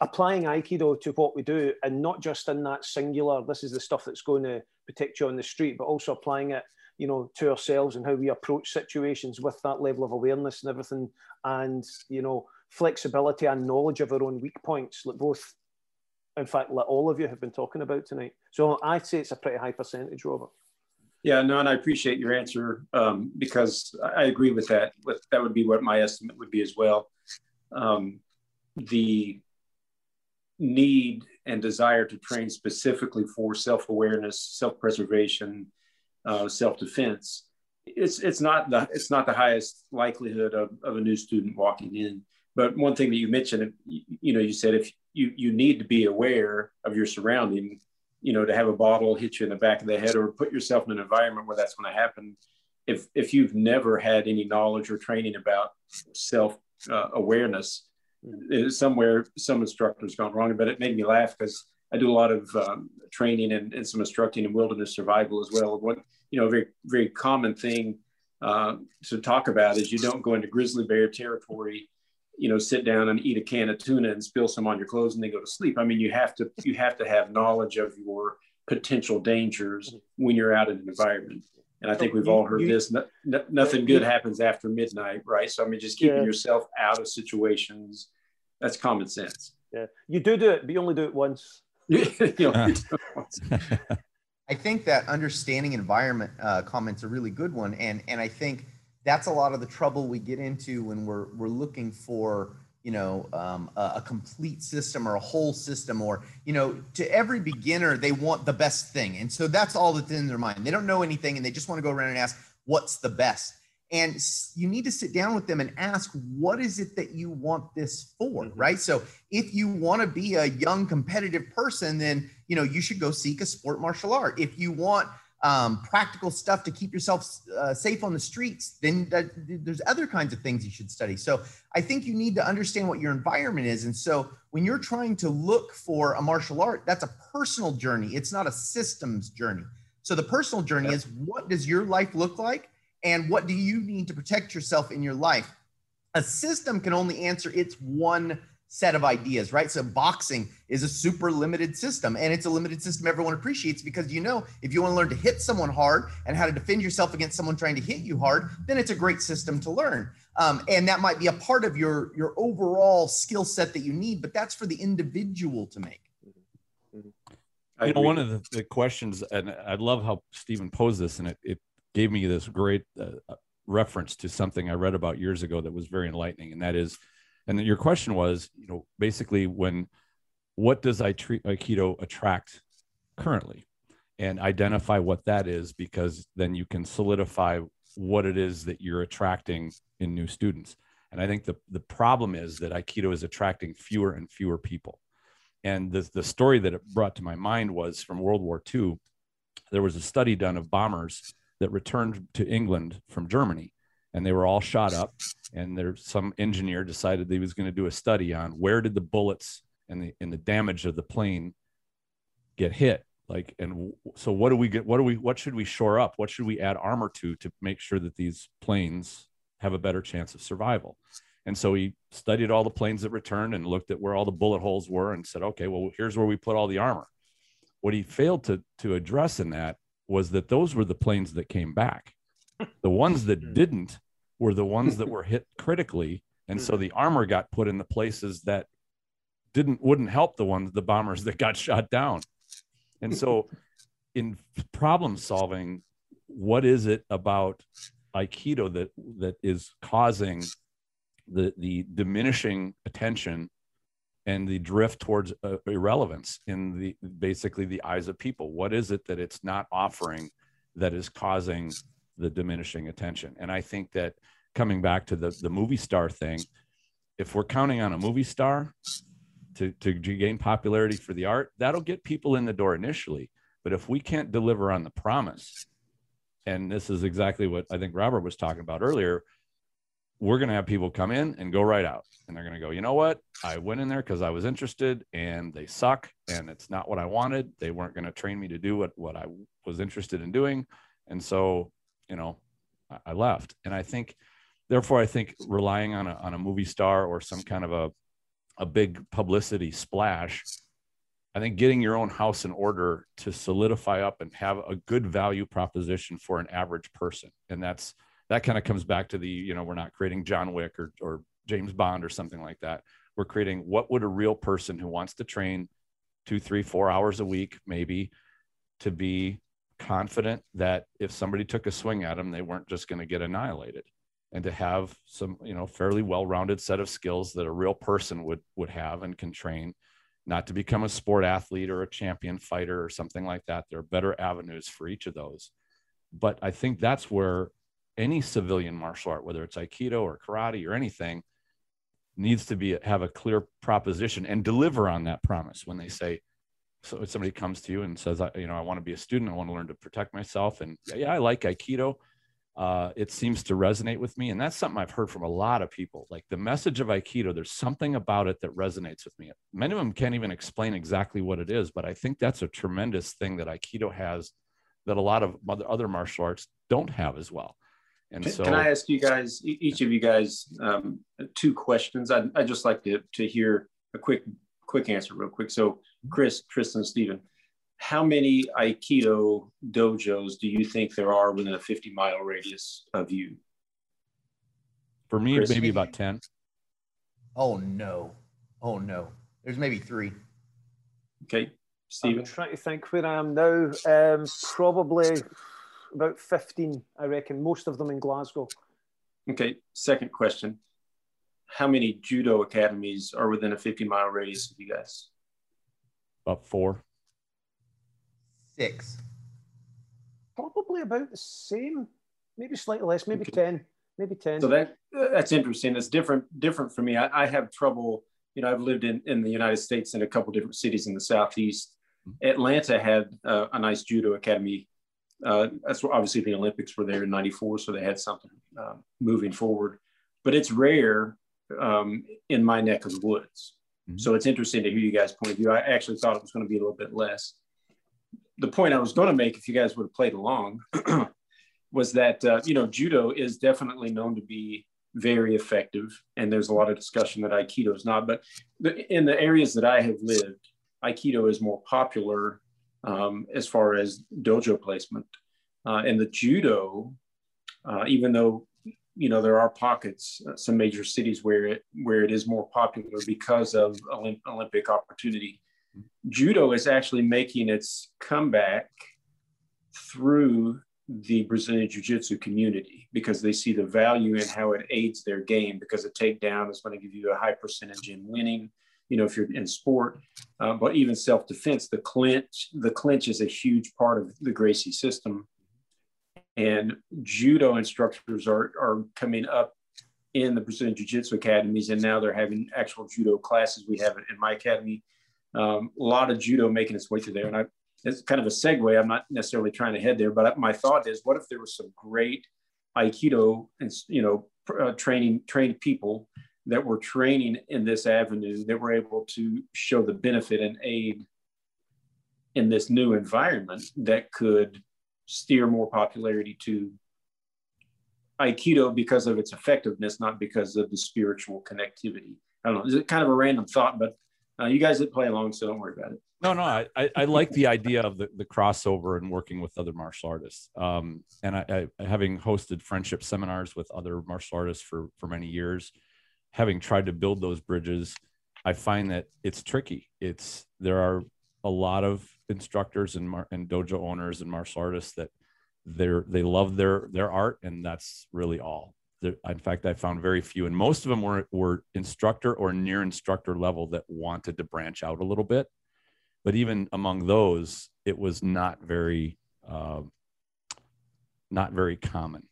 applying aikido to what we do, and not just in that singular. This is the stuff that's going to protect you on the street, but also applying it, you know, to ourselves and how we approach situations with that level of awareness and everything, and you know, flexibility and knowledge of our own weak points, like both in fact, like all of you have been talking about tonight. So I'd say it's a pretty high percentage, Robert. Yeah, no, and I appreciate your answer um, because I agree with that. With, that would be what my estimate would be as well. Um, the need and desire to train specifically for self-awareness, self-preservation, uh, self-defense. It's it's not the it's not the highest likelihood of, of a new student walking in. But one thing that you mentioned, you, know, you said if you you need to be aware of your surrounding you know to have a bottle hit you in the back of the head or put yourself in an environment where that's going to happen if if you've never had any knowledge or training about self uh, awareness somewhere some instructor's gone wrong but it made me laugh because i do a lot of um, training and, and some instructing in wilderness survival as well. What you know a very very common thing uh, to talk about is you don't go into grizzly bear territory you know sit down and eat a can of tuna and spill some on your clothes and then go to sleep. I mean you have to you have to have knowledge of your potential dangers when you're out in an environment and i think we've all heard this no, no, nothing good happens after midnight right? So i mean just keeping yeah. yourself out of situations that's common sense. Yeah. You do do it but you only do it once. You know, i think that understanding environment uh, comments a really good one. And and i think that's a lot of the trouble we get into when we're we're looking for you know um, a, a, complete system or a whole system or you know to every beginner they want the best thing. And so that's all that's in their mind. They don't know anything and they just want to go around and ask what's the best? And you need to sit down with them and ask what is it that you want this for? Mm-hmm. right? So if you want to be a young competitive person then you know you should go seek a sport martial art. If you want um, practical stuff to keep yourself uh, safe on the streets, then that, there's other kinds of things you should study. So I think you need to understand what your environment is. And so when you're trying to look for a martial art, that's a personal journey. It's not a systems journey. So the personal journey is what does your life look like? And what do you need to protect yourself in your life? A system can only answer its one set of ideas, right? So boxing is a super limited system and it's a limited system everyone appreciates because you know, if you want to learn to hit someone hard and how to defend yourself against someone trying to hit you hard, then it's a great system to learn. Um, and that might be a part of your your overall skill set that you need, but that's for the individual to make. You know, one of the, the, questions, and I love how Stephen posed this, and it, it gave me this great uh, reference to something I read about years ago that was very enlightening, and that is and your question was, you know, basically when what does Aikido attract currently? And identify what that is because then you can solidify what it is that you're attracting in new students. And I think the, the problem is that Aikido is attracting fewer and fewer people. And the, the story that it brought to my mind was from World War II. There was a study done of bombers that returned to England from Germany and they were all shot up and there's some engineer decided he was going to do a study on where did the bullets and the and the damage of the plane get hit like and so what do we get what do we what should we shore up? What should we add armor to to make sure that these planes have a better chance of survival? And so he studied all the planes that returned and looked at where all the bullet holes were and said okay well here's where we put all the armor. What he failed to to address in that was that those were the planes that came back the ones that hmm. didn't were the ones that were hit critically, and so hmm. the armor got put in the places that didn't wouldn't help the ones the bombers that got shot down. And so, in problem solving, what is it about Aikido that that is causing the the diminishing attention and the drift towards uh, irrelevance in the basically the eyes of people what is it that it's not offering that is causing the diminishing attention. And I think that coming back to the, the movie star thing, if we're counting on a movie star to, to gain popularity for the art, that'll get people in the door initially. But if we can't deliver on the promise and this is exactly what I think Robert was talking about earlier. We're going to have people come in and go right out, and they're going to go, you know what? I went in there because I was interested, and they suck, and it's not what I wanted. They weren't going to train me to do what what I was interested in doing, and so you know, I, left. And I think, therefore, I think relying on a on a movie star or some kind of a a big publicity splash I think getting your own house in order to solidify up and have a good value proposition for an average person. And that's that kind of comes back to the, you know, we're not creating John Wick or, or James Bond or something like that. We're creating what would a real person who wants to train two, three, four hours a week, maybe, to be confident that if somebody took a swing at them, they weren't just going to get annihilated and to have some, you know, fairly well-rounded set of skills that a real person would would have and can train not to become a sport athlete or a champion fighter or something like that. There are better avenues for each of those. But I think that's where any civilian martial art, whether it's Aikido or karate or anything, needs to be have a clear proposition and deliver on that promise when they say, so if somebody comes to you and says, I, you know, I want to be a student, I want to learn to protect myself, and yeah, I like Aikido uh, it seems to resonate with me. And that's something I've heard from a lot of people. Like the message of Aikido, there's something about it that resonates with me. Many of them can't even explain exactly what it is, but I think that's a tremendous thing that Aikido has that a lot of other martial arts don't have as well. And can, so, can I ask you guys, each of you guys, um, two questions? I'd, I'd just like to, to hear a quick, quick answer, real quick. So, Chris, Tristan, Stephen, how many Aikido dojos do you think there are within a 50 mile radius of you? For me, Chris? maybe about 10. Oh, no. Oh, no. There's maybe three. Okay. Stephen? I'm trying to think where I am now. Um, probably about 15, I reckon. Most of them in Glasgow. Okay. Second question. How many judo academies are within a 50 mile radius of you guys? About four six. Probably about the same, maybe slightly less, maybe okay. ten, maybe ten. So that that's interesting. It's different different for me. I, I have trouble. You know, I've lived in in the United States in a couple different cities in the southeast. Atlanta had uh, a nice judo academy. Uh, that's obviously the Olympics were there in '94, so they had something uh, moving forward. But it's rare um, in my neck of the woods. Mm-hmm. So it's interesting to hear you guys' point of view. I actually thought it was going to be a little bit less the point I was going to make, if you guys would have played along, was that uh, you know judo is definitely known to be very effective, and there's a lot of discussion that aikido is not. But the, in the areas that I have lived, aikido is more popular um, as far as dojo placement, uh, and the judo, uh, even though you know there are pockets, uh, some major cities where it where it is more popular because of Olymp- Olympic opportunity judo is actually making its comeback through the Brazilian Jiu Jitsu community because they see the value in how it aids their game because a takedown is going to give you a high percentage in winning. You know, if you're in sport, uh, but even self defense, the clinch, the clinch is a huge part of the Gracie system. And judo instructors are, are coming up in the Brazilian Jiu Jitsu academies, and now they're having actual judo classes. We have in my academy um, a lot of judo making its way through there. And I, it's kind of a segue. I'm not necessarily trying to head there, but my thought is, what if there was some great Aikido and you know uh, training trained people that were training in this avenue that were able to show the benefit and aid in this new environment that could steer more popularity to Aikido because of its effectiveness, not because of the spiritual connectivity. I don't know. It's kind of a random thought, but uh, you guys that play along, so don't worry about it. No, no, I, I like the idea of the, the crossover and working with other martial artists. Um, and I, I, having hosted friendship seminars with other martial artists for, for many years, having tried to build those bridges, I find that it's tricky. It's, there are a lot of instructors and, mar- and dojo owners and martial artists that they're, they love their, their art and that's really all in fact, I found very few, and most of them were, were instructor or near instructor level that wanted to branch out a little bit. But even among those, it was not very, uh, not very common.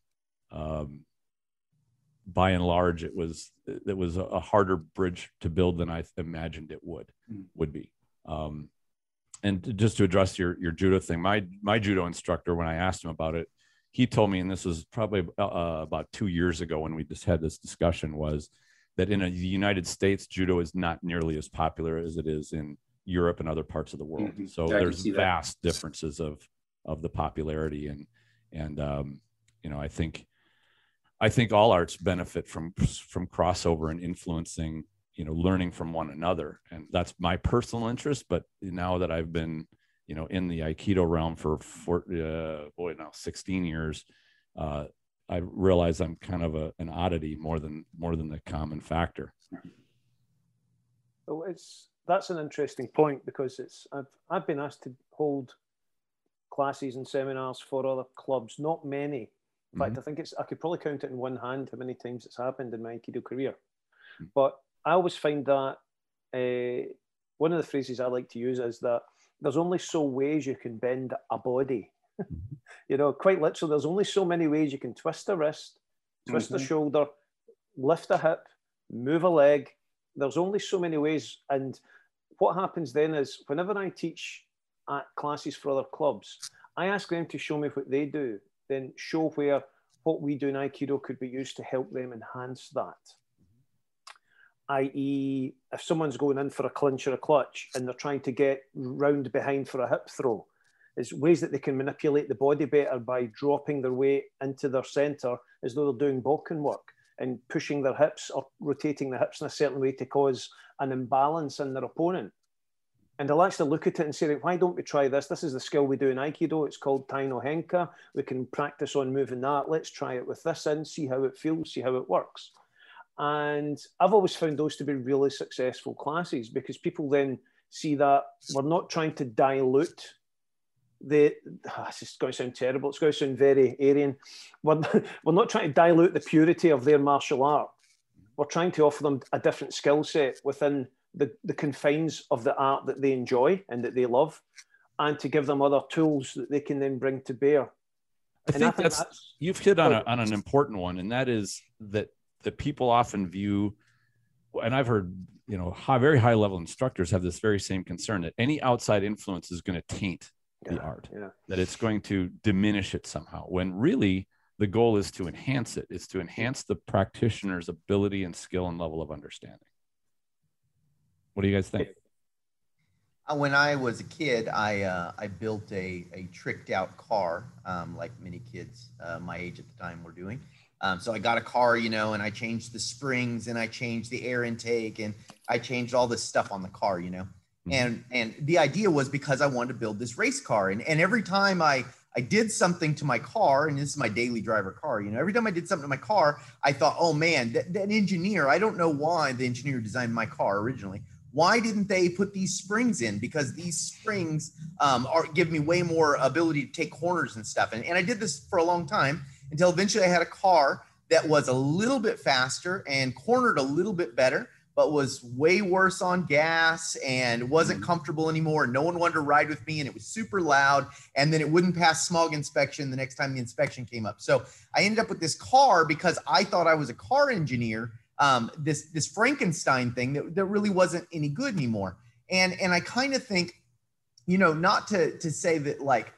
Um, by and large, it was it was a harder bridge to build than I imagined it would mm. would be. Um, and just to address your your judo thing, my my judo instructor, when I asked him about it, he told me, and this was probably uh, uh, about two years ago when we just had this discussion, was that in a, the United States, judo is not nearly as popular as it is in Europe and other parts of the world. Mm-hmm. So there's vast differences of of the popularity and and um, you know I think I think all arts benefit from from crossover and influencing you know learning from one another and that's my personal interest but now that I've been you know in the aikido realm for for uh, boy now 16 years uh, I realize I'm kind of a, an oddity more than more than the common factor. Well, it's that's an interesting point because it's I've I've been asked to hold classes and seminars for other clubs. Not many. In fact, mm-hmm. I think it's I could probably count it in one hand how many times it's happened in my Aikido career. Mm-hmm. But I always find that uh, one of the phrases I like to use is that there's only so ways you can bend a body. You know, quite literally, there's only so many ways you can twist a wrist, twist a mm-hmm. shoulder, lift a hip, move a leg. There's only so many ways, and what happens then is whenever I teach at classes for other clubs, I ask them to show me what they do, then show where what we do in Aikido could be used to help them enhance that. I.e., if someone's going in for a clinch or a clutch and they're trying to get round behind for a hip throw, is ways that they can manipulate the body better by dropping their weight into their center as though they're doing Bokken work and pushing their hips or rotating the hips in a certain way to cause an imbalance in their opponent. And they'll actually look at it and say, why don't we try this? This is the skill we do in Aikido. It's called Tai no Henko. We can practice on moving that. Let's try it with this in, see how it feels, see how it works. And I've always found those to be really successful classes because people then see that we're not trying to dilute the ah, oh, it's just going to sound terrible. It's going to sound very Aryan. We're, we're not trying to dilute the purity of their martial art. We're trying to offer them a different skill set within the, the confines of the art that they enjoy and that they love, and to give them other tools that they can then bring to bear. I think, I think that's, that's, you've hit on, oh. a, on an important one, and that is that that people often view, and I've heard you know high, very high level instructors have this very same concern that any outside influence is going to taint the art, yeah. that it's going to diminish it somehow. When really the goal is to enhance it, is to enhance the practitioner's ability and skill and level of understanding. What do you guys think? Uh, when I was a kid, I uh, I built a, a tricked out car, um, like many kids uh, my age at the time were doing. Um, so I got a car, you know, and I changed the springs and I changed the air intake and I changed all this stuff on the car, you know. Mm-hmm. And and the idea was because I wanted to build this race car, and and every time I I did something to my car, and this is my daily driver car. You know, every time I did something to my car, I thought, oh man, that, that engineer. I don't know why the engineer designed my car originally, why didn't they put these springs in? Because these springs um, are give me way more ability to take corners and stuff. And, and I did this for a long time until eventually I had a car that was a little bit faster and cornered a little bit better, but was way worse on gas and wasn't mm-hmm. comfortable anymore. No one wanted to ride with me, and it was super loud. And then it wouldn't pass smog inspection the next time the inspection came up. So I ended up with this car because I thought I was a car engineer um, this this Frankenstein thing that, that really wasn't any good anymore. And and I kind of think, you know, not to to say that like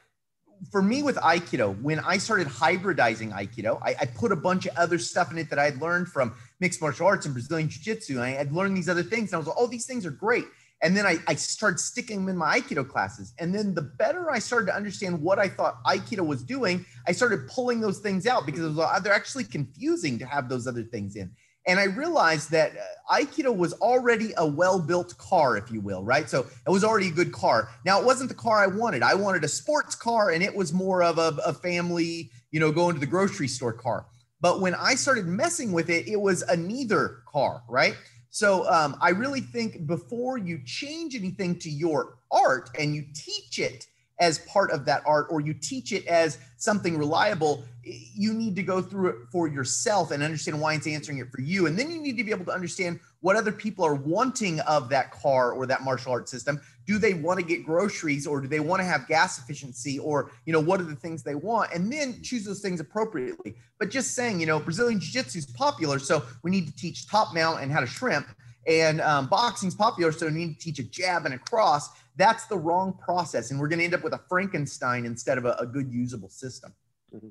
for me with Aikido, when I started hybridizing Aikido, I, I, put a bunch of other stuff in it that I had learned from mixed martial arts and Brazilian Jiu Jitsu. I had learned these other things. And I was like, oh, these things are great. And then I, I started sticking them in my Aikido classes. And then the better I started to understand what I thought Aikido was doing, I started pulling those things out because was, uh, they're actually confusing to have those other things in. And I realized that uh, Aikido was already a well built car, if you will, right? So it was already a good car. Now, it wasn't the car I wanted. I wanted a sports car, and it was more of a, a family, you know, going to the grocery store car. But when I started messing with it, it was a neither car, right? So um, I really think before you change anything to your art and you teach it, as part of that art or you teach it as something reliable, you need to go through it for yourself and understand why it's answering it for you. And then you need to be able to understand what other people are wanting of that car or that martial art system. Do they want to get groceries or do they want to have gas efficiency or, you know, what are the things they want? And then choose those things appropriately. But just saying, you know, Brazilian Jiu Jitsu is popular. So we need to teach top mount and how to shrimp. And um, boxing's popular. So we need to teach a jab and a cross that's the wrong process and we're going to end up with a frankenstein instead of a, a good usable system mm-hmm.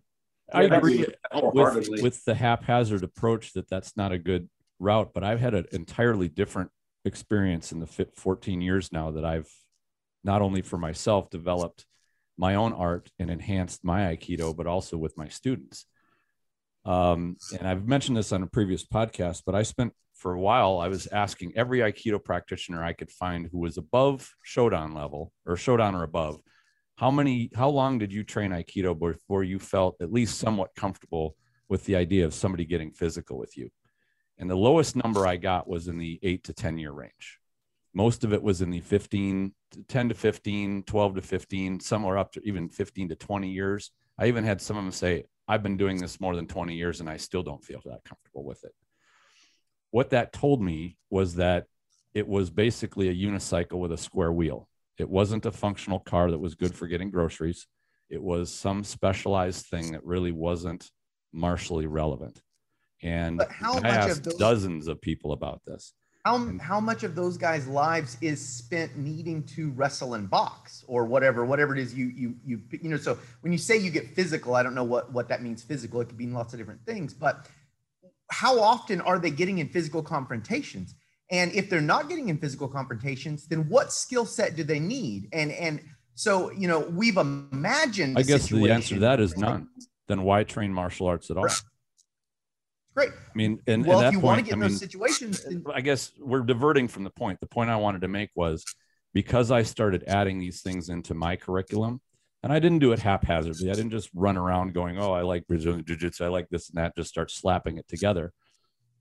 I agree with, with the haphazard approach that that's not a good route, but I've had an entirely different experience in the 14 years now that I've not only for myself developed my own art and enhanced my Aikido, but also with my students. Um, and I've mentioned this on a previous podcast, but I spent for a while, I was asking every Aikido practitioner I could find who was above Shodan level or Shodan or above, how many, how long did you train Aikido before you felt at least somewhat comfortable with the idea of somebody getting physical with you? And the lowest number I got was in the eight to 10 year range. Most of it was in the 15, 10 to 15, 12 to 15, somewhere up to even 15 to 20 years. I even had some of them say, I've been doing this more than 20 years and I still don't feel that comfortable with it. What that told me was that it was basically a unicycle with a square wheel. It wasn't a functional car that was good for getting groceries. It was some specialized thing that really wasn't martially relevant. And I asked those, dozens of people about this. How, how much of those guys' lives is spent needing to wrestle and box or whatever, whatever it is you you you you know. So when you say you get physical, I don't know what what that means. Physical, it could mean lots of different things. But how often are they getting in physical confrontations? And if they're not getting in physical confrontations, then what skill set do they need? And and so you know we've imagined. I guess the answer to that is none. Then why train martial arts at all? Great. I mean, and, well, if you point, want to get I in mean, those situations, then... I guess we're diverting from the point. The point I wanted to make was because I started adding these things into my curriculum, and I didn't do it haphazardly. I didn't just run around going, "Oh, I like Brazilian Jiu-Jitsu. I like this and that." Just start slapping it together.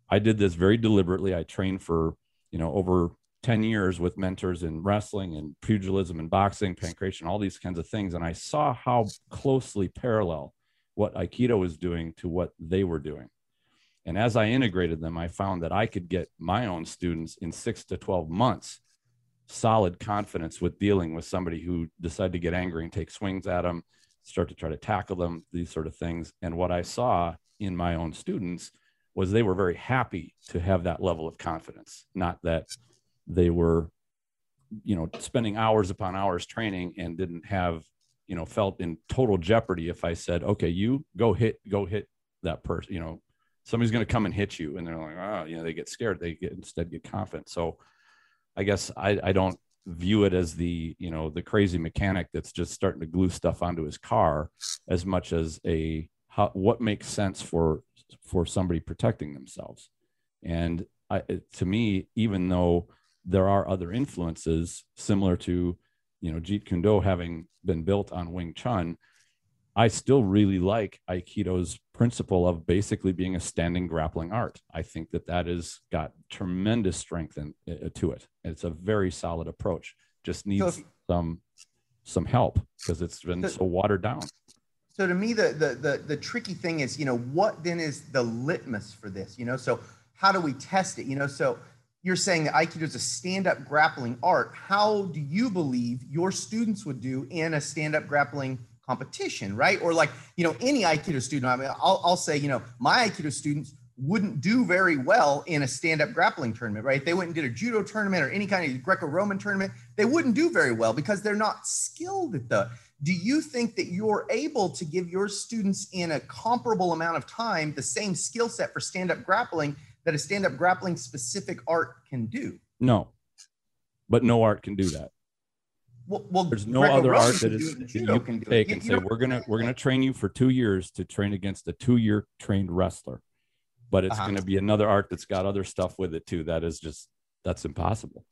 I did this very deliberately. I trained for you know over 10 years with mentors in wrestling and pugilism and boxing, pankration, all these kinds of things. And I saw how closely parallel what Aikido was doing to what they were doing. And as I integrated them, I found that I could get my own students in six to 12 months solid confidence with dealing with somebody who decided to get angry and take swings at them, start to try to tackle them, these sort of things. And what I saw in my own students was they were very happy to have that level of confidence, not that they were, you know, spending hours upon hours training and didn't have, you know, felt in total jeopardy if I said, okay, you go hit, go hit that person, you know, somebody's going to come and hit you. And they're like oh you know they get scared they get instead get confident. So i guess i i don't view it as the you know the crazy mechanic that's just starting to glue stuff onto his car as much as a how, what makes sense for for somebody protecting themselves. And I, to me even though there are other influences similar to you know jeet kune do having been built on wing chun I still really like Aikido's principle of basically being a standing grappling art. I think that that has got tremendous strength in, uh, to it. It's a very solid approach. Just needs so some some help because it's been so, so, watered down. So to me, the, the the the tricky thing is, you know, what then is the litmus for this? You know, so how do we test it? You know, so you're saying that Aikido is a stand-up grappling art. How do you believe your students would do in a stand-up grappling competition, right? Or like, you know, any Aikido student, I mean, I'll, I'll say, you know, my Aikido students wouldn't do very well in a stand-up grappling tournament, right? They and did a judo tournament or any kind of Greco-Roman tournament, they wouldn't do very well because they're not skilled at the. Do you think that you're able to give your students in a comparable amount of time the same skill set for stand-up grappling that a stand-up grappling specific art can do? No, but no art can do that. Well, well there's no other art that is that you can take and say we're gonna we're gonna train you for two years to train against a two year trained wrestler, but it's uh-huh. gonna be another art that's got other stuff with it too. That is just that's impossible.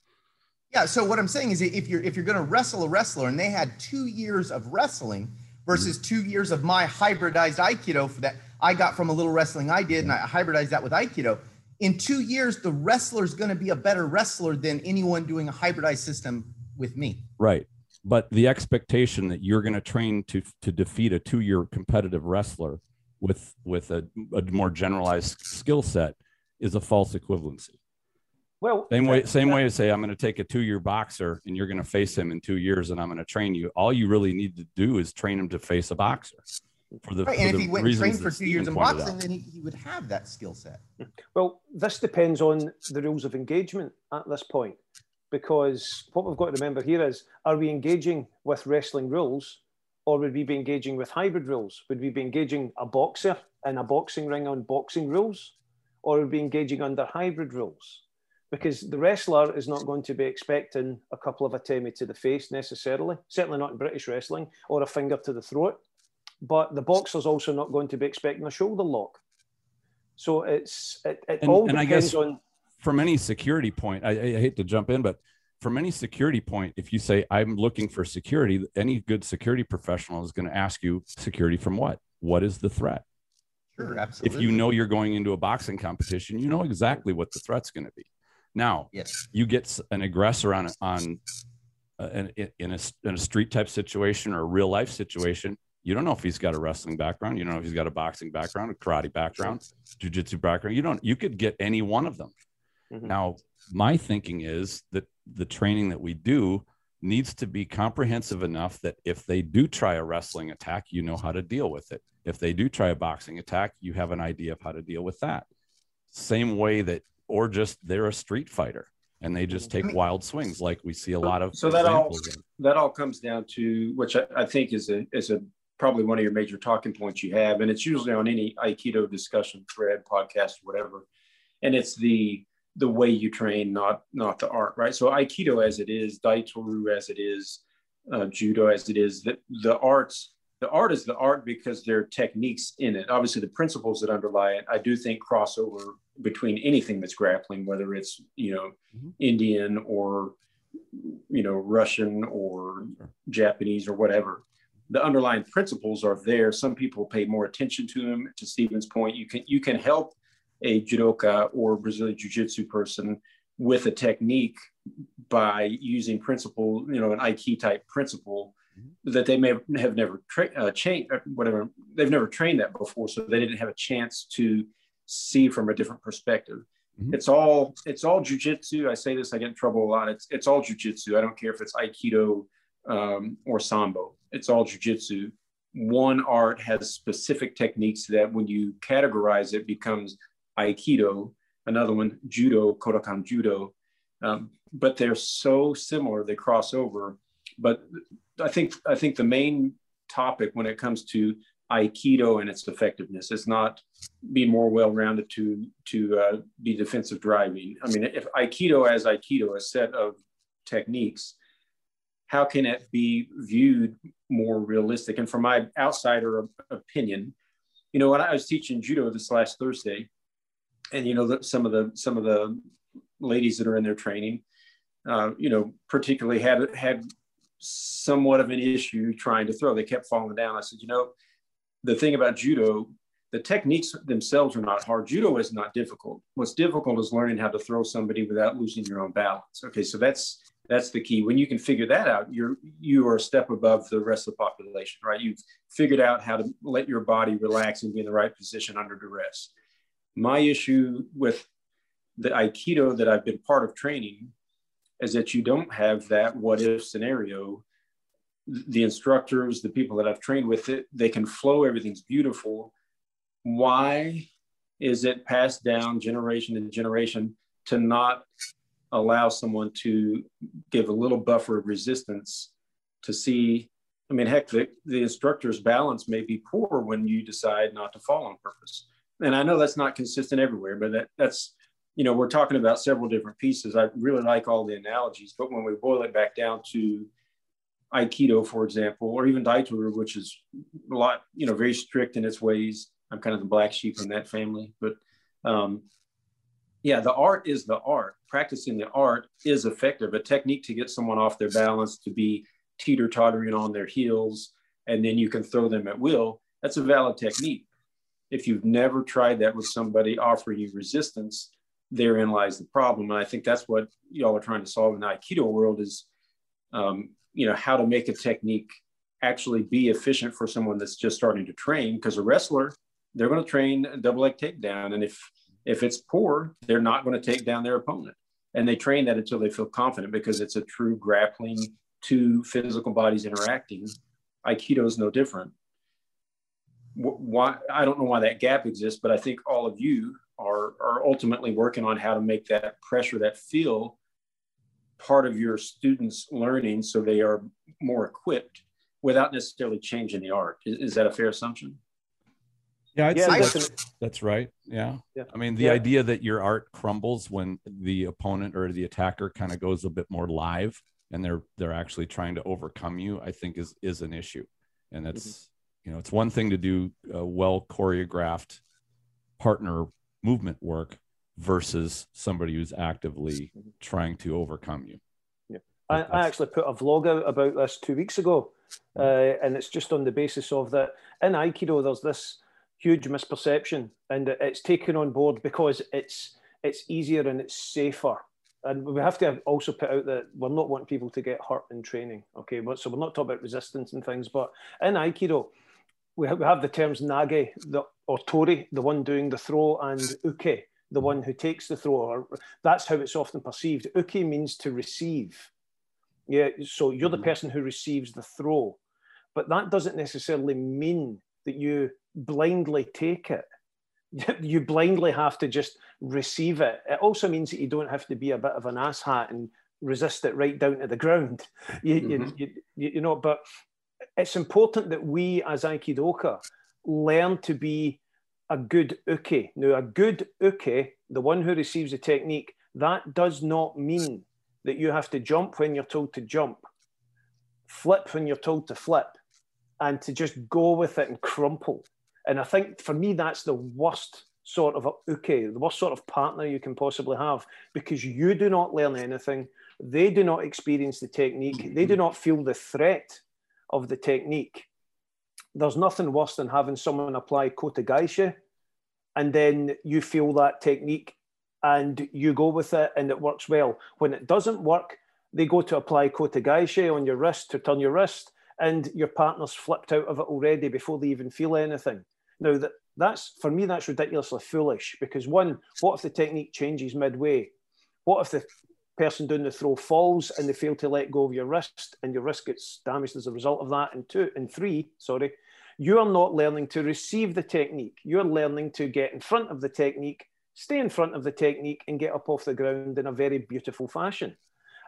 Yeah. So what I'm saying is, if you're if you're gonna wrestle a wrestler and they had two years of wrestling versus mm-hmm. two years of my hybridized Aikido for that I got from a little wrestling I did and I hybridized that with Aikido. In two years, the wrestler is going to be a better wrestler than anyone doing a hybridized system with me. Right. But the expectation that you're going to train to to defeat a two-year competitive wrestler with with a, a more generalized skill set is a false equivalency. Well, same way, same way to say I'm going to take a two-year boxer and you're going to face him in two years, and I'm going to train you. All you really need to do is train him to face a boxer. For the, right, and if he went and trained for two years in boxing, then he, he would have that skill set. Well, this depends on the rules of engagement at this point because what we've got to remember here is are we engaging with wrestling rules Or would we be engaging with hybrid rules? Would we be engaging a boxer in a boxing ring on boxing rules? Or would we be engaging under hybrid rules? Because the wrestler is not going to be expecting a couple of a atemi to the face necessarily, certainly not in British wrestling, or a finger to the throat. But the boxer's also not going to be expecting a shoulder lock. So it's it, it And- all and depends guess- on from any security point, I, I hate to jump in, but from any security point, if you say I'm looking for security, any good security professional is going to ask you security from what? What is the threat? Sure, absolutely. If you know you're going into a boxing competition, you know exactly what the threat's going to be. Now, Yes. you get an aggressor on on uh, in, in a in a street type situation or a real life situation. You don't know if he's got a wrestling background. You don't know if he's got a boxing background, a karate background, jujitsu background. You don't. You could get any one of them. Mhm. Now, my thinking is that the training that we do needs to be comprehensive enough that if they do try a wrestling attack, you know how to deal with it. If they do try a boxing attack, you have an idea of how to deal with that. Same way that, or just they're a street fighter and they just take wild swings, like we see a lot of So that all- examples of. that all comes down to which I, I think is a is a probably one of your major talking points you have, and it's usually on any Aikido discussion thread, podcast, whatever, and it's the the way you train, not not the art, right? So Aikido as it is, Daito-Ryu as it is, uh, Judo as it is, the the arts. The art is the art because there are techniques in it. Obviously, the principles that underlie it, I do think crossover between anything that's grappling, whether it's you know Mhm. Indian or you know Russian or. Japanese or whatever. The underlying principles are there. Some people pay more attention to them. To Stephen's point, you can you can help a judoka or Brazilian jiu-jitsu person with a technique by using principle, you know, an Aiki type principle that they may have never tra- uh, trained, whatever they've never trained that before, so they didn't have a chance to see from a different perspective. Mhm. It's all it's all jujitsu. I say this, I get in trouble a lot. It's it's all jujitsu. I don't care if it's aikido um, or sambo. It's all jujitsu. One art has specific techniques that when you categorize it becomes aikido. Another one judo, kodokan judo. Um, but they're so similar they cross over. But I think I think the main topic when it comes to aikido and its effectiveness is not being more well-rounded to to uh, be defensive driving. I mean, if aikido as aikido, a set of techniques, how can it be viewed more realistic? And from my outsider opinion, you know, when I was teaching judo this last Thursday, and you know, some of the some of the ladies that are in their training, uh, you know, particularly had had somewhat of an issue trying to throw. They kept falling down. I said, you know, the thing about judo, the techniques themselves are not hard. Judo is not difficult. What's difficult is learning how to throw somebody without losing your own balance. Okay, so that's that's the key. When you can figure that out, you're you are a step above the rest of the population, right? You've figured out how to let your body relax and be in the right position under duress. My issue with the Aikido that I've been part of training is that you don't have that what if scenario. The instructors, the people that I've trained with it, they can flow, everything's beautiful. Why is it passed down generation to generation to not allow someone to give a little buffer of resistance to see? I mean, heck, the, the instructor's balance may be poor when you decide not to fall on purpose. And I know that's not consistent everywhere, but that, that's you know, we're talking about several different pieces. I really like all the analogies, but when we boil it back down to Aikido, for example, or even Daito-Ryu, which is a lot, you know, very strict in its ways. I'm kind of the black sheep in that family, but um, yeah, the art is the art. Practicing the art is effective. A technique to get someone off their balance, to be teeter tottering on their heels, and then you can throw them at will. That's a valid technique. If you've never tried that with somebody offering you resistance, therein lies the problem. And I think that's what y'all are trying to solve in the Aikido world is, um, you know, how to make a technique actually be efficient for someone that's just starting to train. Because a wrestler, they're going to train a double leg takedown, and if if it's poor, they're not going to take down their opponent. And they train that until they feel confident because it's a true grappling, two physical bodies interacting. Aikido is no different. Why I don't know why that gap exists, but I think all of you are, are ultimately working on how to make that pressure, that feel part of your students' learning so they are more equipped without necessarily changing the art. Is, is that a fair assumption? Yeah, I'd Yeah, say definitely. that's, that's right. Yeah. Yeah. I mean, the Yeah. idea that your art crumbles when the opponent or the attacker kind of goes a bit more live and they're they're actually trying to overcome you, I think is is an issue. And that's mm-hmm. You know, it's one thing to do well choreographed partner movement work versus somebody who's actively trying to overcome you. I, I actually put a vlog out about this two weeks ago, uh, and it's just on the basis of that in Aikido there's this huge misperception, and it's taken on board because it's it's easier and it's safer. And we have to also put out that we're not wanting people to get hurt in training. Okay, but so we're not talking about resistance and things, but in Aikido, we have, we have the terms nage the, or tori, the one doing the throw, and uke, the one who takes the throw. Or that's how it's often perceived. Uke means to receive. Yeah, so you're the Mhm. person who receives the throw, but that doesn't necessarily mean that you blindly take it. You blindly have to just receive it. It also means that you don't have to be a bit of an asshat and resist it right down to the ground. You, Mhm. you, you, you know, but it's important that we as Aikidoka learn to be a good uke. Now, a good uke, the one who receives the technique, that does not mean that you have to jump when you're told to jump, flip when you're told to flip, and to just go with it and crumple. And I think for me, that's the worst sort of uke, the worst sort of partner you can possibly have, because you do not learn anything. They do not experience the technique. They do not feel the threat of the technique. There's nothing worse than having someone apply kotegaeshi and then you feel that technique and you go with it and it works well. When it doesn't work, they go to apply kotegaeshi on your wrist to turn your wrist and your partner's flipped out of it already before they even feel anything. Now that that's for me that's ridiculously foolish because one, what if the technique changes midway? What if the person doing the throw falls and they fail to let go of your wrist and your wrist gets damaged as a result of that? And two and three, sorry, you are not learning to receive the technique. You're learning to get in front of the technique, stay in front of the technique, and get up off the ground in a very beautiful fashion.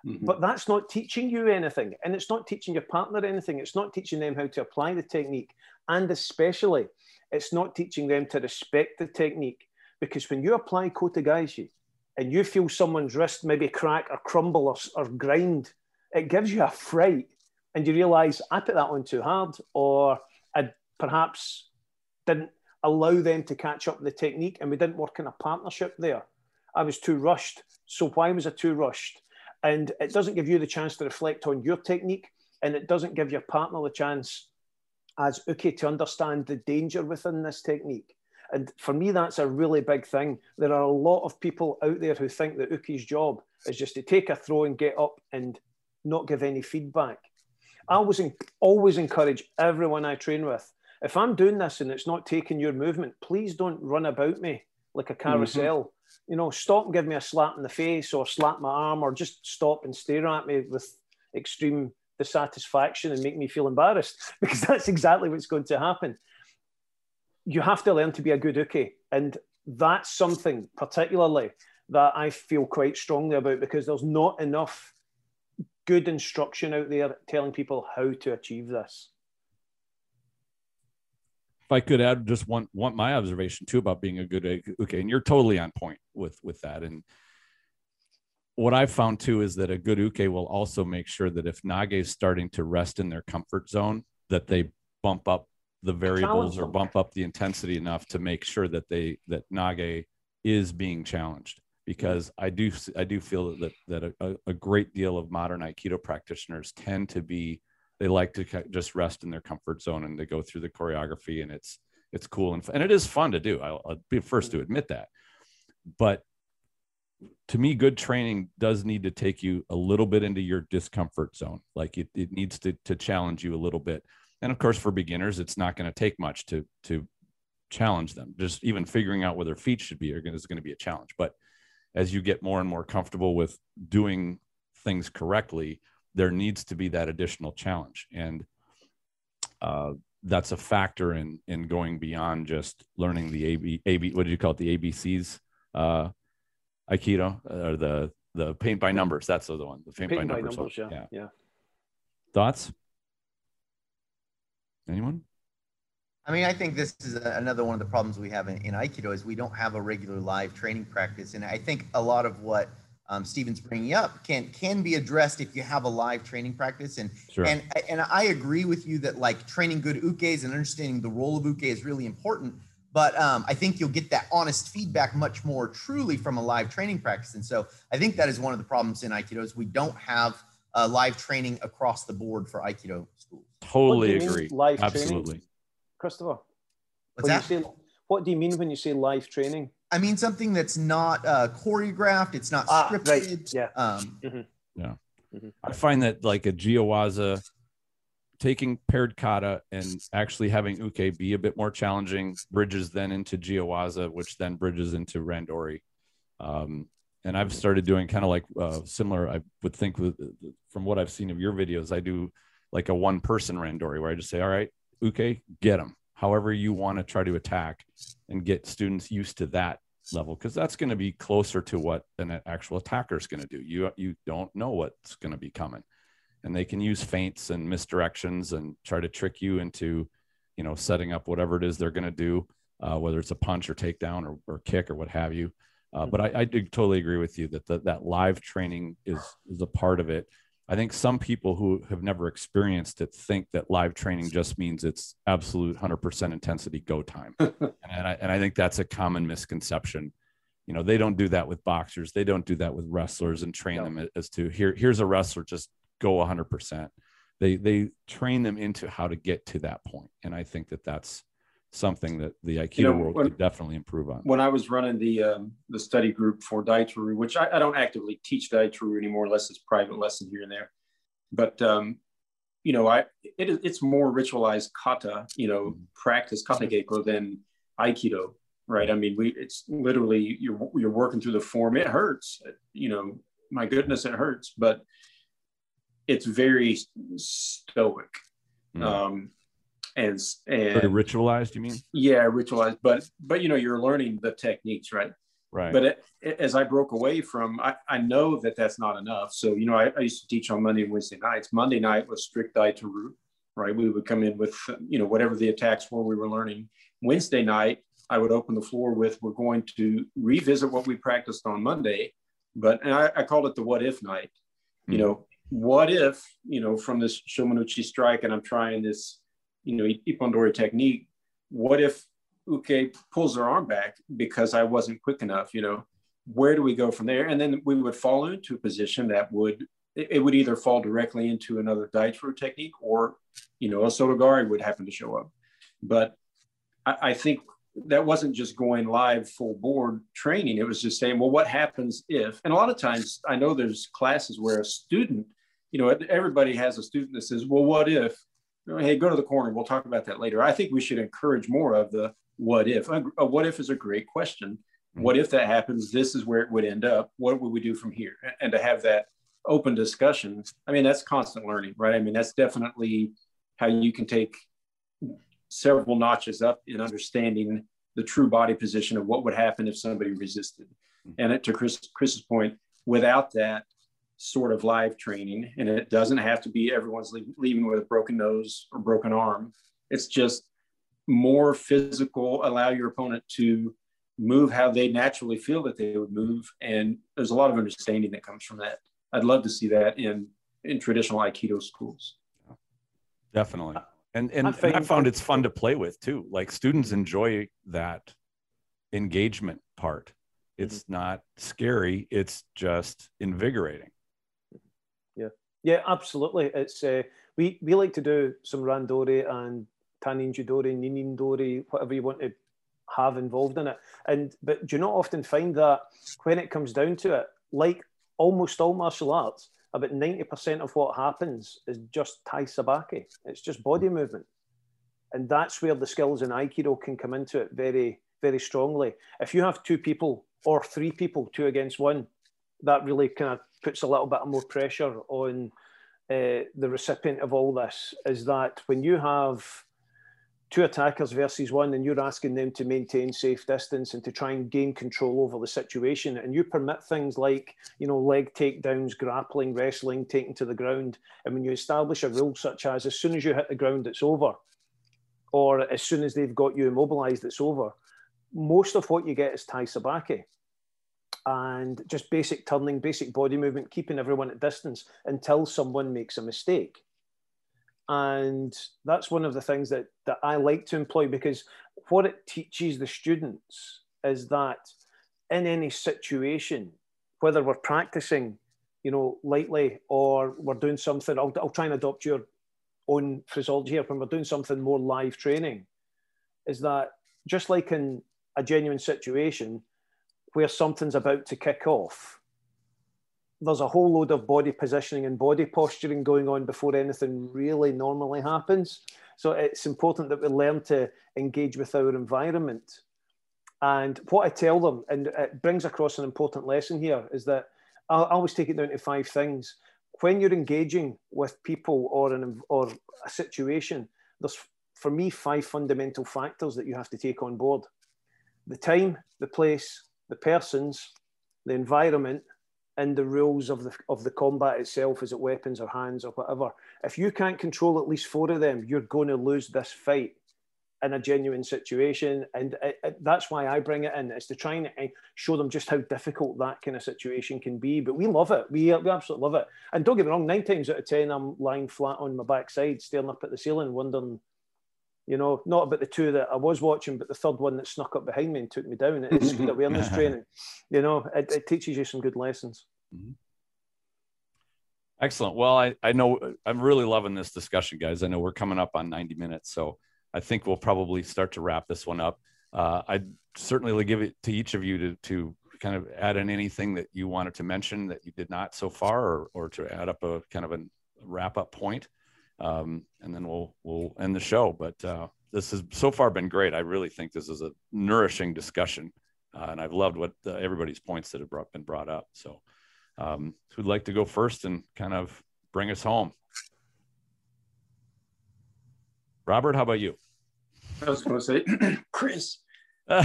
Mhm. But that's not teaching you anything. And it's not teaching your partner anything. It's not teaching them how to apply the technique. And especially, it's not teaching them to respect the technique. Because when you apply kotegaeshi and you feel someone's wrist maybe crack or crumble or, or grind, it gives you a fright. And you realize, I put that on too hard, or I perhaps didn't allow them to catch up the technique and we didn't work in a partnership there. I was too rushed. So why was I too rushed? And it doesn't give you the chance to reflect on your technique and it doesn't give your partner the chance as Uke to understand the danger within this technique. And for me, that's a really big thing. There are a lot of people out there who think that Uke's job is just to take a throw and get up and not give any feedback. I always, always encourage everyone I train with if I'm doing this and it's not taking your movement, please don't run about me like a mm-hmm. carousel. You know, stop and give me a slap in the face or slap my arm or just stop and stare at me with extreme dissatisfaction and make me feel embarrassed because that's exactly what's going to happen. You have to learn to be a good uke. And that's something particularly that I feel quite strongly about because there's not enough good instruction out there telling people how to achieve this. if I could add just one one my observation too about being a good uke, and you're totally on point with with that. And what I've found too is that a good uke will also make sure that if Nage is starting to rest in their comfort zone, that they bump up the variables or bump up the intensity enough to make sure that they that Nage is being challenged. Because mm-hmm. I do I do feel that that a, a great deal of modern Aikido practitioners tend to be they like to just rest in their comfort zone and they go through the choreography and it's it's cool and, and it is fun to do I'll, I'll be first to mm-hmm. admit that. But to me good training does need to take you a little bit into your discomfort zone. Like it, it needs to, to challenge you a little bit and of course for beginners it's not going to take much to to challenge them. Just even figuring out where their feet should be is going to be a challenge. But as you get more and more comfortable with doing things correctly there needs to be that additional challenge. And uh, that's a factor in in going beyond just learning the ab ab what did you call it? The abcs uh aikido or the the paint by numbers. That's the other one the paint, Paint by, by numbers, numbers, yeah. yeah. yeah. thoughts Anyone? I mean, I think this is another one of the problems we have in, in Aikido is we don't have a regular live training practice, and I think a lot of what um, Stephen's bringing up can can be addressed if you have a live training practice. And Sure. and and I agree with you that like training good ukes and understanding the role of uke is really important. But um, I think you'll get that honest feedback much more truly from a live training practice. And so I think that is one of the problems in Aikido is we don't have uh, live training across the board for Aikido schools. Totally you mean, agree. live training? Absolutely. Christopher, What's that? say, what do you mean when you say live training? I mean something that's not uh, choreographed. It's not Ah, scripted. right. Yeah. Um, I find that like a jiyu waza taking paired kata and actually having uke be a bit more challenging bridges then into jiyu waza, which then bridges into Randori. Um, and I've started doing kind of like uh, similar. I would think with from what I've seen of your videos, I do like a one person Randori where I just say, "All right, uke, get them." However you want to try to attack and get students used to that level because that's going to be closer to what an actual attacker is going to do. You you don't know what's going to be coming, and they can use feints and misdirections and try to trick you into, you know, setting up whatever it is they're going to do, uh, whether it's a punch or takedown or, or kick or what have you. Uh, but I, I do totally agree with you that the, that live training is is a part of it. I think some people who have never experienced it think that live training just means it's absolute 100% intensity go time. and, I, and I think that's a common misconception. You know, they don't do that with boxers. They don't do that with wrestlers and train No. them as to here, here's a wrestler, just go 100%. They, they train them into how to get to that point. And I think that that's something that the Aikido know, world when- could definitely improve on. when I was running the um, the study group for Daito-Ryu, which I, I don't actively teach Daito-Ryu anymore, unless it's private lesson here and there. But um, you know, I it is it's more ritualized kata, you know, practice kata geiko than Aikido, right? I mean, we it's literally you're you're working through the form. It hurts, you know. My goodness, it hurts, but it's very stoic. Mm. Um, and and ritualized, you mean? yeah, ritualized, but but you know, you're learning the techniques, right? Right. But it, it- as I broke away from, I, I know that that's not enough. So, you know, I, I used to teach on Monday and Wednesday nights. Monday night was strict Daito-Ryu, right? We would come in with, you know, whatever the attacks were we were learning. Wednesday night, I would open the floor with, we're going to revisit what we practiced on Monday. But and I, I called it the what if night. You Hmm. know, what if, you know, from this Shomenuchi strike and I'm trying this, you know, Ippondori technique, what if Uke pulls her arm back because I wasn't quick enough, you know, where do we go from there? And then we would fall into a position that would, it, would either fall directly into another Daito-Ryu technique or, you know, a Sotogari would happen to show up. But I, I think that wasn't just going live full board training. It was just saying, well, what happens if, and a lot of times I know there's classes where a student, you know, everybody has a student that says, well, what if, hey, go to the corner. We'll talk about that later. I think we should encourage more of the what if. A, a what if is a great question. Mm-hmm. What if that happens? This is where it would end up. What would we do from here? And to have that open discussion, I mean, that's constant learning, right? I mean, that's definitely how you can take several notches up in understanding the true body position of what would happen if somebody resisted. Mm-hmm. And it, to Chris, Chris's point, without that sort of live training, and it doesn't have to be everyone's leaving, leaving with a broken nose or broken arm. It's just more physical, allow your opponent to move how they naturally feel that they would move. And there's a lot of understanding that comes from that. I'd love to see that in, in traditional Aikido schools. Definitely. And and, I and I found it's fun to play with too. Like students enjoy that engagement part. It's mm-hmm. not scary, it's just invigorating. Yeah, absolutely. It's uh, we we like to do some randori and taninzudori, ninindori, whatever you want to have involved in it. And but do you not often find that when it comes down to it, like almost all martial arts, about ninety percent of what happens is just tai sabaki. It's just body movement, and that's where the skills in aikido can come into it very very strongly. If you have two people or three people, two against one, that really kind of puts a little bit more pressure on uh, the recipient of all this is that when you have two attackers versus one and you're asking them to maintain safe distance and to try and gain control over the situation and you permit things like you know leg takedowns grappling wrestling taking to the ground and when you establish a rule such as as soon as you hit the ground it's over or as soon as they've got you immobilized, it's over. Most of what you get is tai sabaki and just basic turning, basic body movement, keeping everyone at distance until someone makes a mistake. And that's one of the things that, that I like to employ because what it teaches the students is that in any situation, whether we're practicing, you know, lightly or we're doing something, I'll, I'll try and adopt your own phraseology here when we're doing something more live training, is that just like in a genuine situation where something's about to kick off, there's a whole load of body positioning and body posturing going on before anything really normally happens. So it's important that we learn to engage with our environment. And what I tell them, and it brings across an important lesson here, is that I always take it down to five things. When you're engaging with people or an or a situation, there's for me five fundamental factors that you have to take on board: the time, the place, the persons, the environment, and the rules of the of the combat itself, is it weapons or hands or whatever. If you can't control at least four of them, you're going to lose this fight in a genuine situation, and it, it, that's why I bring it in is to try and eh, show them just how difficult that kind of situation can be. But we love it. We, we absolutely love it. And don't get me wrong, nine times out of ten, I'm lying flat on my backside, staring up at the ceiling, wondering you know, not about the two that I was watching, but the third one that snuck up behind me and took me down. It's good awareness training. You know, it, it, teaches you some good lessons. Mm-hmm. Excellent. Well, I, I know I'm really loving this discussion, guys. I know we're coming up on 90 minutes, so I think we'll probably start to wrap this one up. Uh, I'd certainly give it to each of you to, to kind of add in anything that you wanted to mention that you did not so far, or, or to add up a kind of a wrap up point um, and then we'll we'll end the show. But uh, this has so far been great. I really think this is a nourishing discussion, uh, and I've loved what uh, everybody's points that have brought, been brought up. So, um, who'd like to go first and kind of bring us home? Robert, how about you? I was going to say, Chris. no,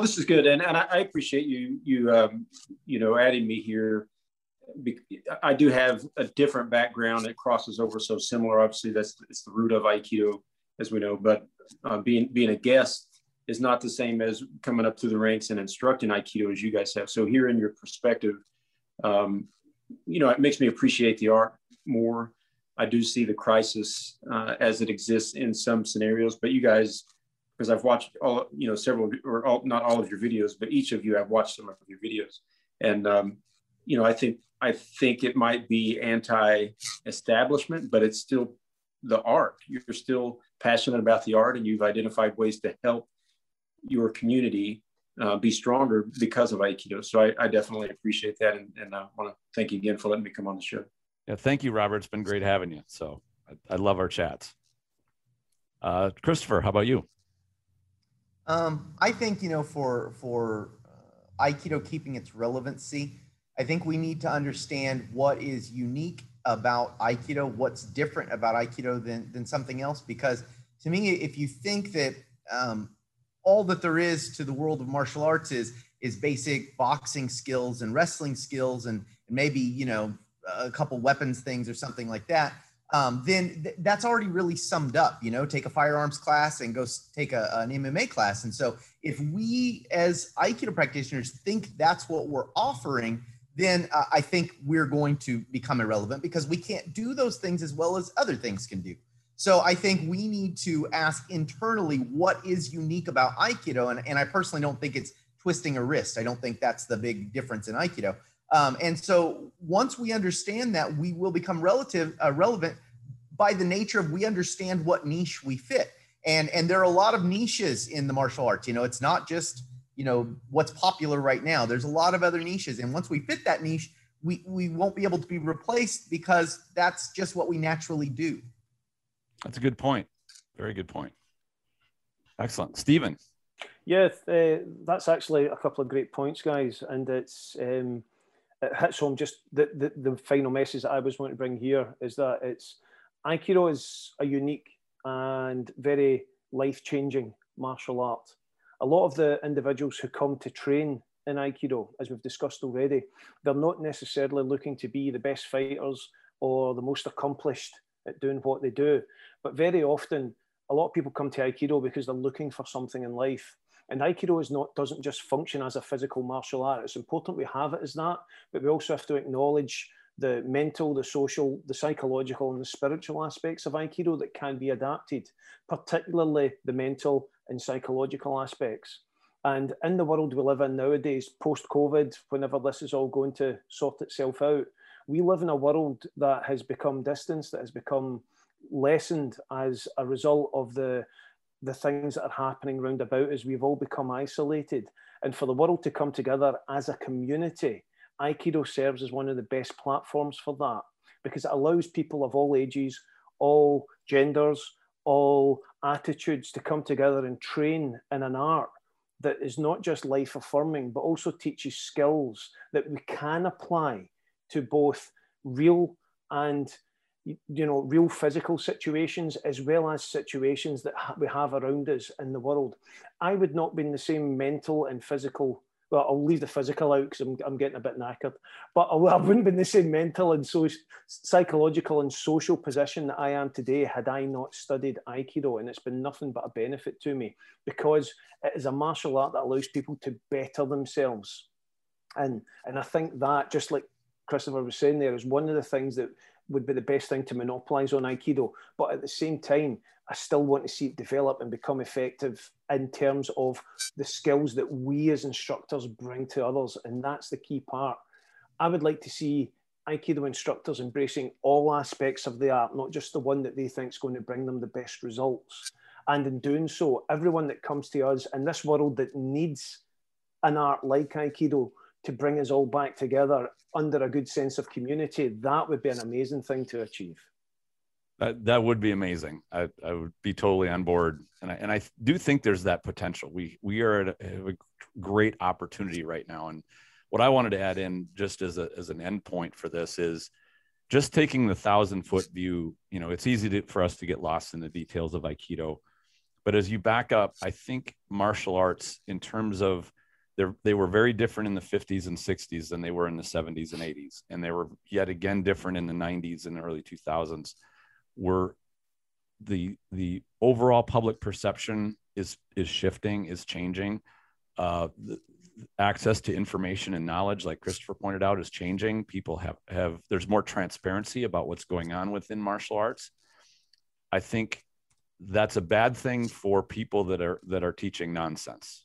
this is good, and and I, I appreciate you you um, you know adding me here I do have a different background that crosses over so similar. Obviously, that's it's the root of Aikido, as we know. But uh, being being a guest is not the same as coming up through the ranks and instructing Aikido as you guys have. So, hearing your perspective, um, you know, it makes me appreciate the art more. I do see the crisis uh, as it exists in some scenarios, but you guys, because I've watched all, you know, several or all, not all of your videos, but each of you, I've watched some of your videos, and um, you know, I think I think it might be anti-establishment, but it's still the art. You're still passionate about the art, and you've identified ways to help your community uh, be stronger because of Aikido. So I, I definitely appreciate that, and, and I want to thank you again for letting me come on the show. Yeah, thank you, Robert. It's been great having you. So I, I love our chats. Uh, Christopher, how about you? Um, I think you know for for uh, Aikido keeping its relevancy I think we need to understand what is unique about Aikido, what's different about Aikido than, than something else. Because to me, if you think that um, all that there is to the world of martial arts is is basic boxing skills and wrestling skills and, and maybe you know a couple weapons things or something like that, um, then th- that's already really summed up. You know, take a firearms class and go take a, an MMA class. And so, if we as Aikido practitioners think that's what we're offering, then uh, I think we're going to become irrelevant because we can't do those things as well as other things can do. So I think we need to ask internally what is unique about Aikido. And, and I personally don't think it's twisting a wrist. I don't think that's the big difference in Aikido. Um, and so once we understand that, we will become relative uh, relevant by the nature of we understand what niche we fit. And, and there are a lot of niches in the martial arts. You know, it's not just you know what's popular right now. There's a lot of other niches and once we fit that niche we we won't be able to be replaced because that's just what we naturally do. That's a good point. Very good point. Excellent. Stephen yeah uh, that's actually a couple of great points guys and it's um, it hits home just the, the, the final message that i was wanting to bring here is that it's aikido is a unique and very life-changing martial art a lot of the individuals who come to train in Aikido, as we've discussed already, they're not necessarily looking to be the best fighters or the most accomplished at doing what they do. But very often, a lot of people come to Aikido because they're looking for something in life. And Aikido is not doesn't just function as a physical martial art. It's important we have it as that, but we also have to acknowledge the mental, the social, the psychological, and the spiritual aspects of Aikido that can be adapted, particularly the mental and psychological aspects. And in the world we live in nowadays, post COVID, whenever this is all going to sort itself out, we live in a world that has become distance, that has become lessened as a result of the the things that are happening round about us. We've all become isolated. And for the world to come together as a community, Aikido serves as one of the best platforms for that because it allows people of all ages, all genders, all attitudes to come together and train in an art that is not just life affirming, but also teaches skills that we can apply to both real and you know real physical situations as well as situations that we have around us in the world. I would not be in the same mental and physical well i'll leave the physical out because I'm, I'm getting a bit knackered but I, I wouldn't be in the same mental and so psychological and social position that i am today had i not studied aikido and it's been nothing but a benefit to me because it is a martial art that allows people to better themselves and and i think that just like christopher was saying there is one of the things that would be the best thing to monopolize on Aikido. But at the same time, I still want to see it develop and become effective in terms of the skills that we as instructors bring to others. And that's the key part. I would like to see Aikido instructors embracing all aspects of the art, not just the one that they think is going to bring them the best results. And in doing so, everyone that comes to us in this world that needs an art like Aikido to bring us all back together under a good sense of community, that would be an amazing thing to achieve. That, that would be amazing. I, I would be totally on board. And I, and I do think there's that potential. We, we are at a, a great opportunity right now. And what I wanted to add in just as, a, as an end point for this is just taking the thousand foot view, you know, it's easy to, for us to get lost in the details of Aikido. But as you back up, I think martial arts in terms of they were very different in the 50s and 60s than they were in the 70s and 80s and they were yet again different in the 90s and early 2000s were the the overall public perception is is shifting is changing. Uh, the, access to information and knowledge like christopher pointed out is changing. People have have there's more transparency about what's going on within martial arts. I think that's a bad thing for people that are that are teaching nonsense.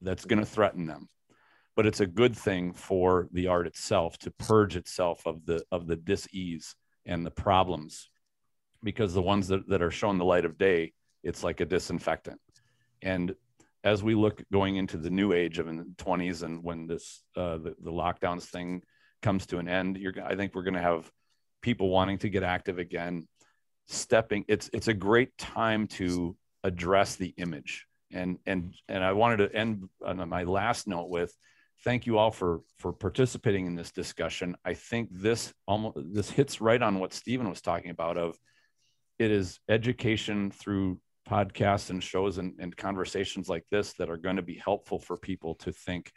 That's going to threaten them. But it's a good thing for the art itself to purge itself of the of the dis-ease and the problems because the ones that, that are shown the light of day it's like a disinfectant and as we look going into the new age of in the 20s and when this uh, the, the lockdowns thing comes to an end you're i think we're going to have people wanting to get active again stepping it's it's a great time to address the image and and and I wanted to end on my last note with thank you all for for participating in this discussion. I think this almost this hits right on what Stephen was talking about of it is education through podcasts and shows and, and conversations like this that are going to be helpful for people to think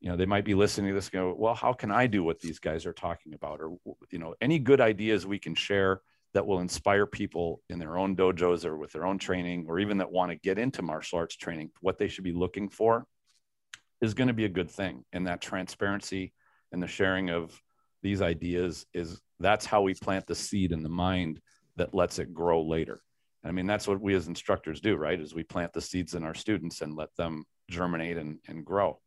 you know they might be listening to this and go well how can i do what these guys are talking about or you know any good ideas we can share that will inspire people in their own dojos or with their own training, or even that want to get into martial arts training, what they should be looking for is going to be a good thing. And that transparency and the sharing of these ideas is that's how we plant the seed in the mind that lets it grow later. I mean, that's what we as instructors do, right? Is we plant the seeds in our students and let them germinate and, and grow.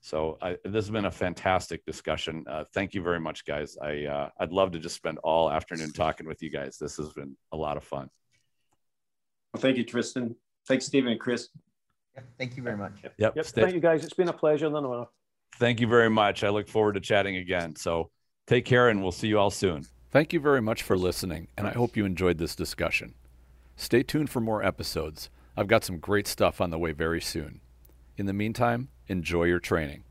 So I, this has been a fantastic discussion. Uh, thank you very much, guys. I uh, I'd love to just spend all afternoon talking with you guys. This has been a lot of fun. Well, thank you, Tristan. Thanks, Stephen and Chris. Yeah, thank you very much. Yep. yep. Thank you, guys. It's been a pleasure and an honor. Thank you very much. I look forward to chatting again. So take care, and we'll see you all soon. Thank you very much for listening, and I hope you enjoyed this discussion. Stay tuned for more episodes. I've got some great stuff on the way very soon. In the meantime, enjoy your training.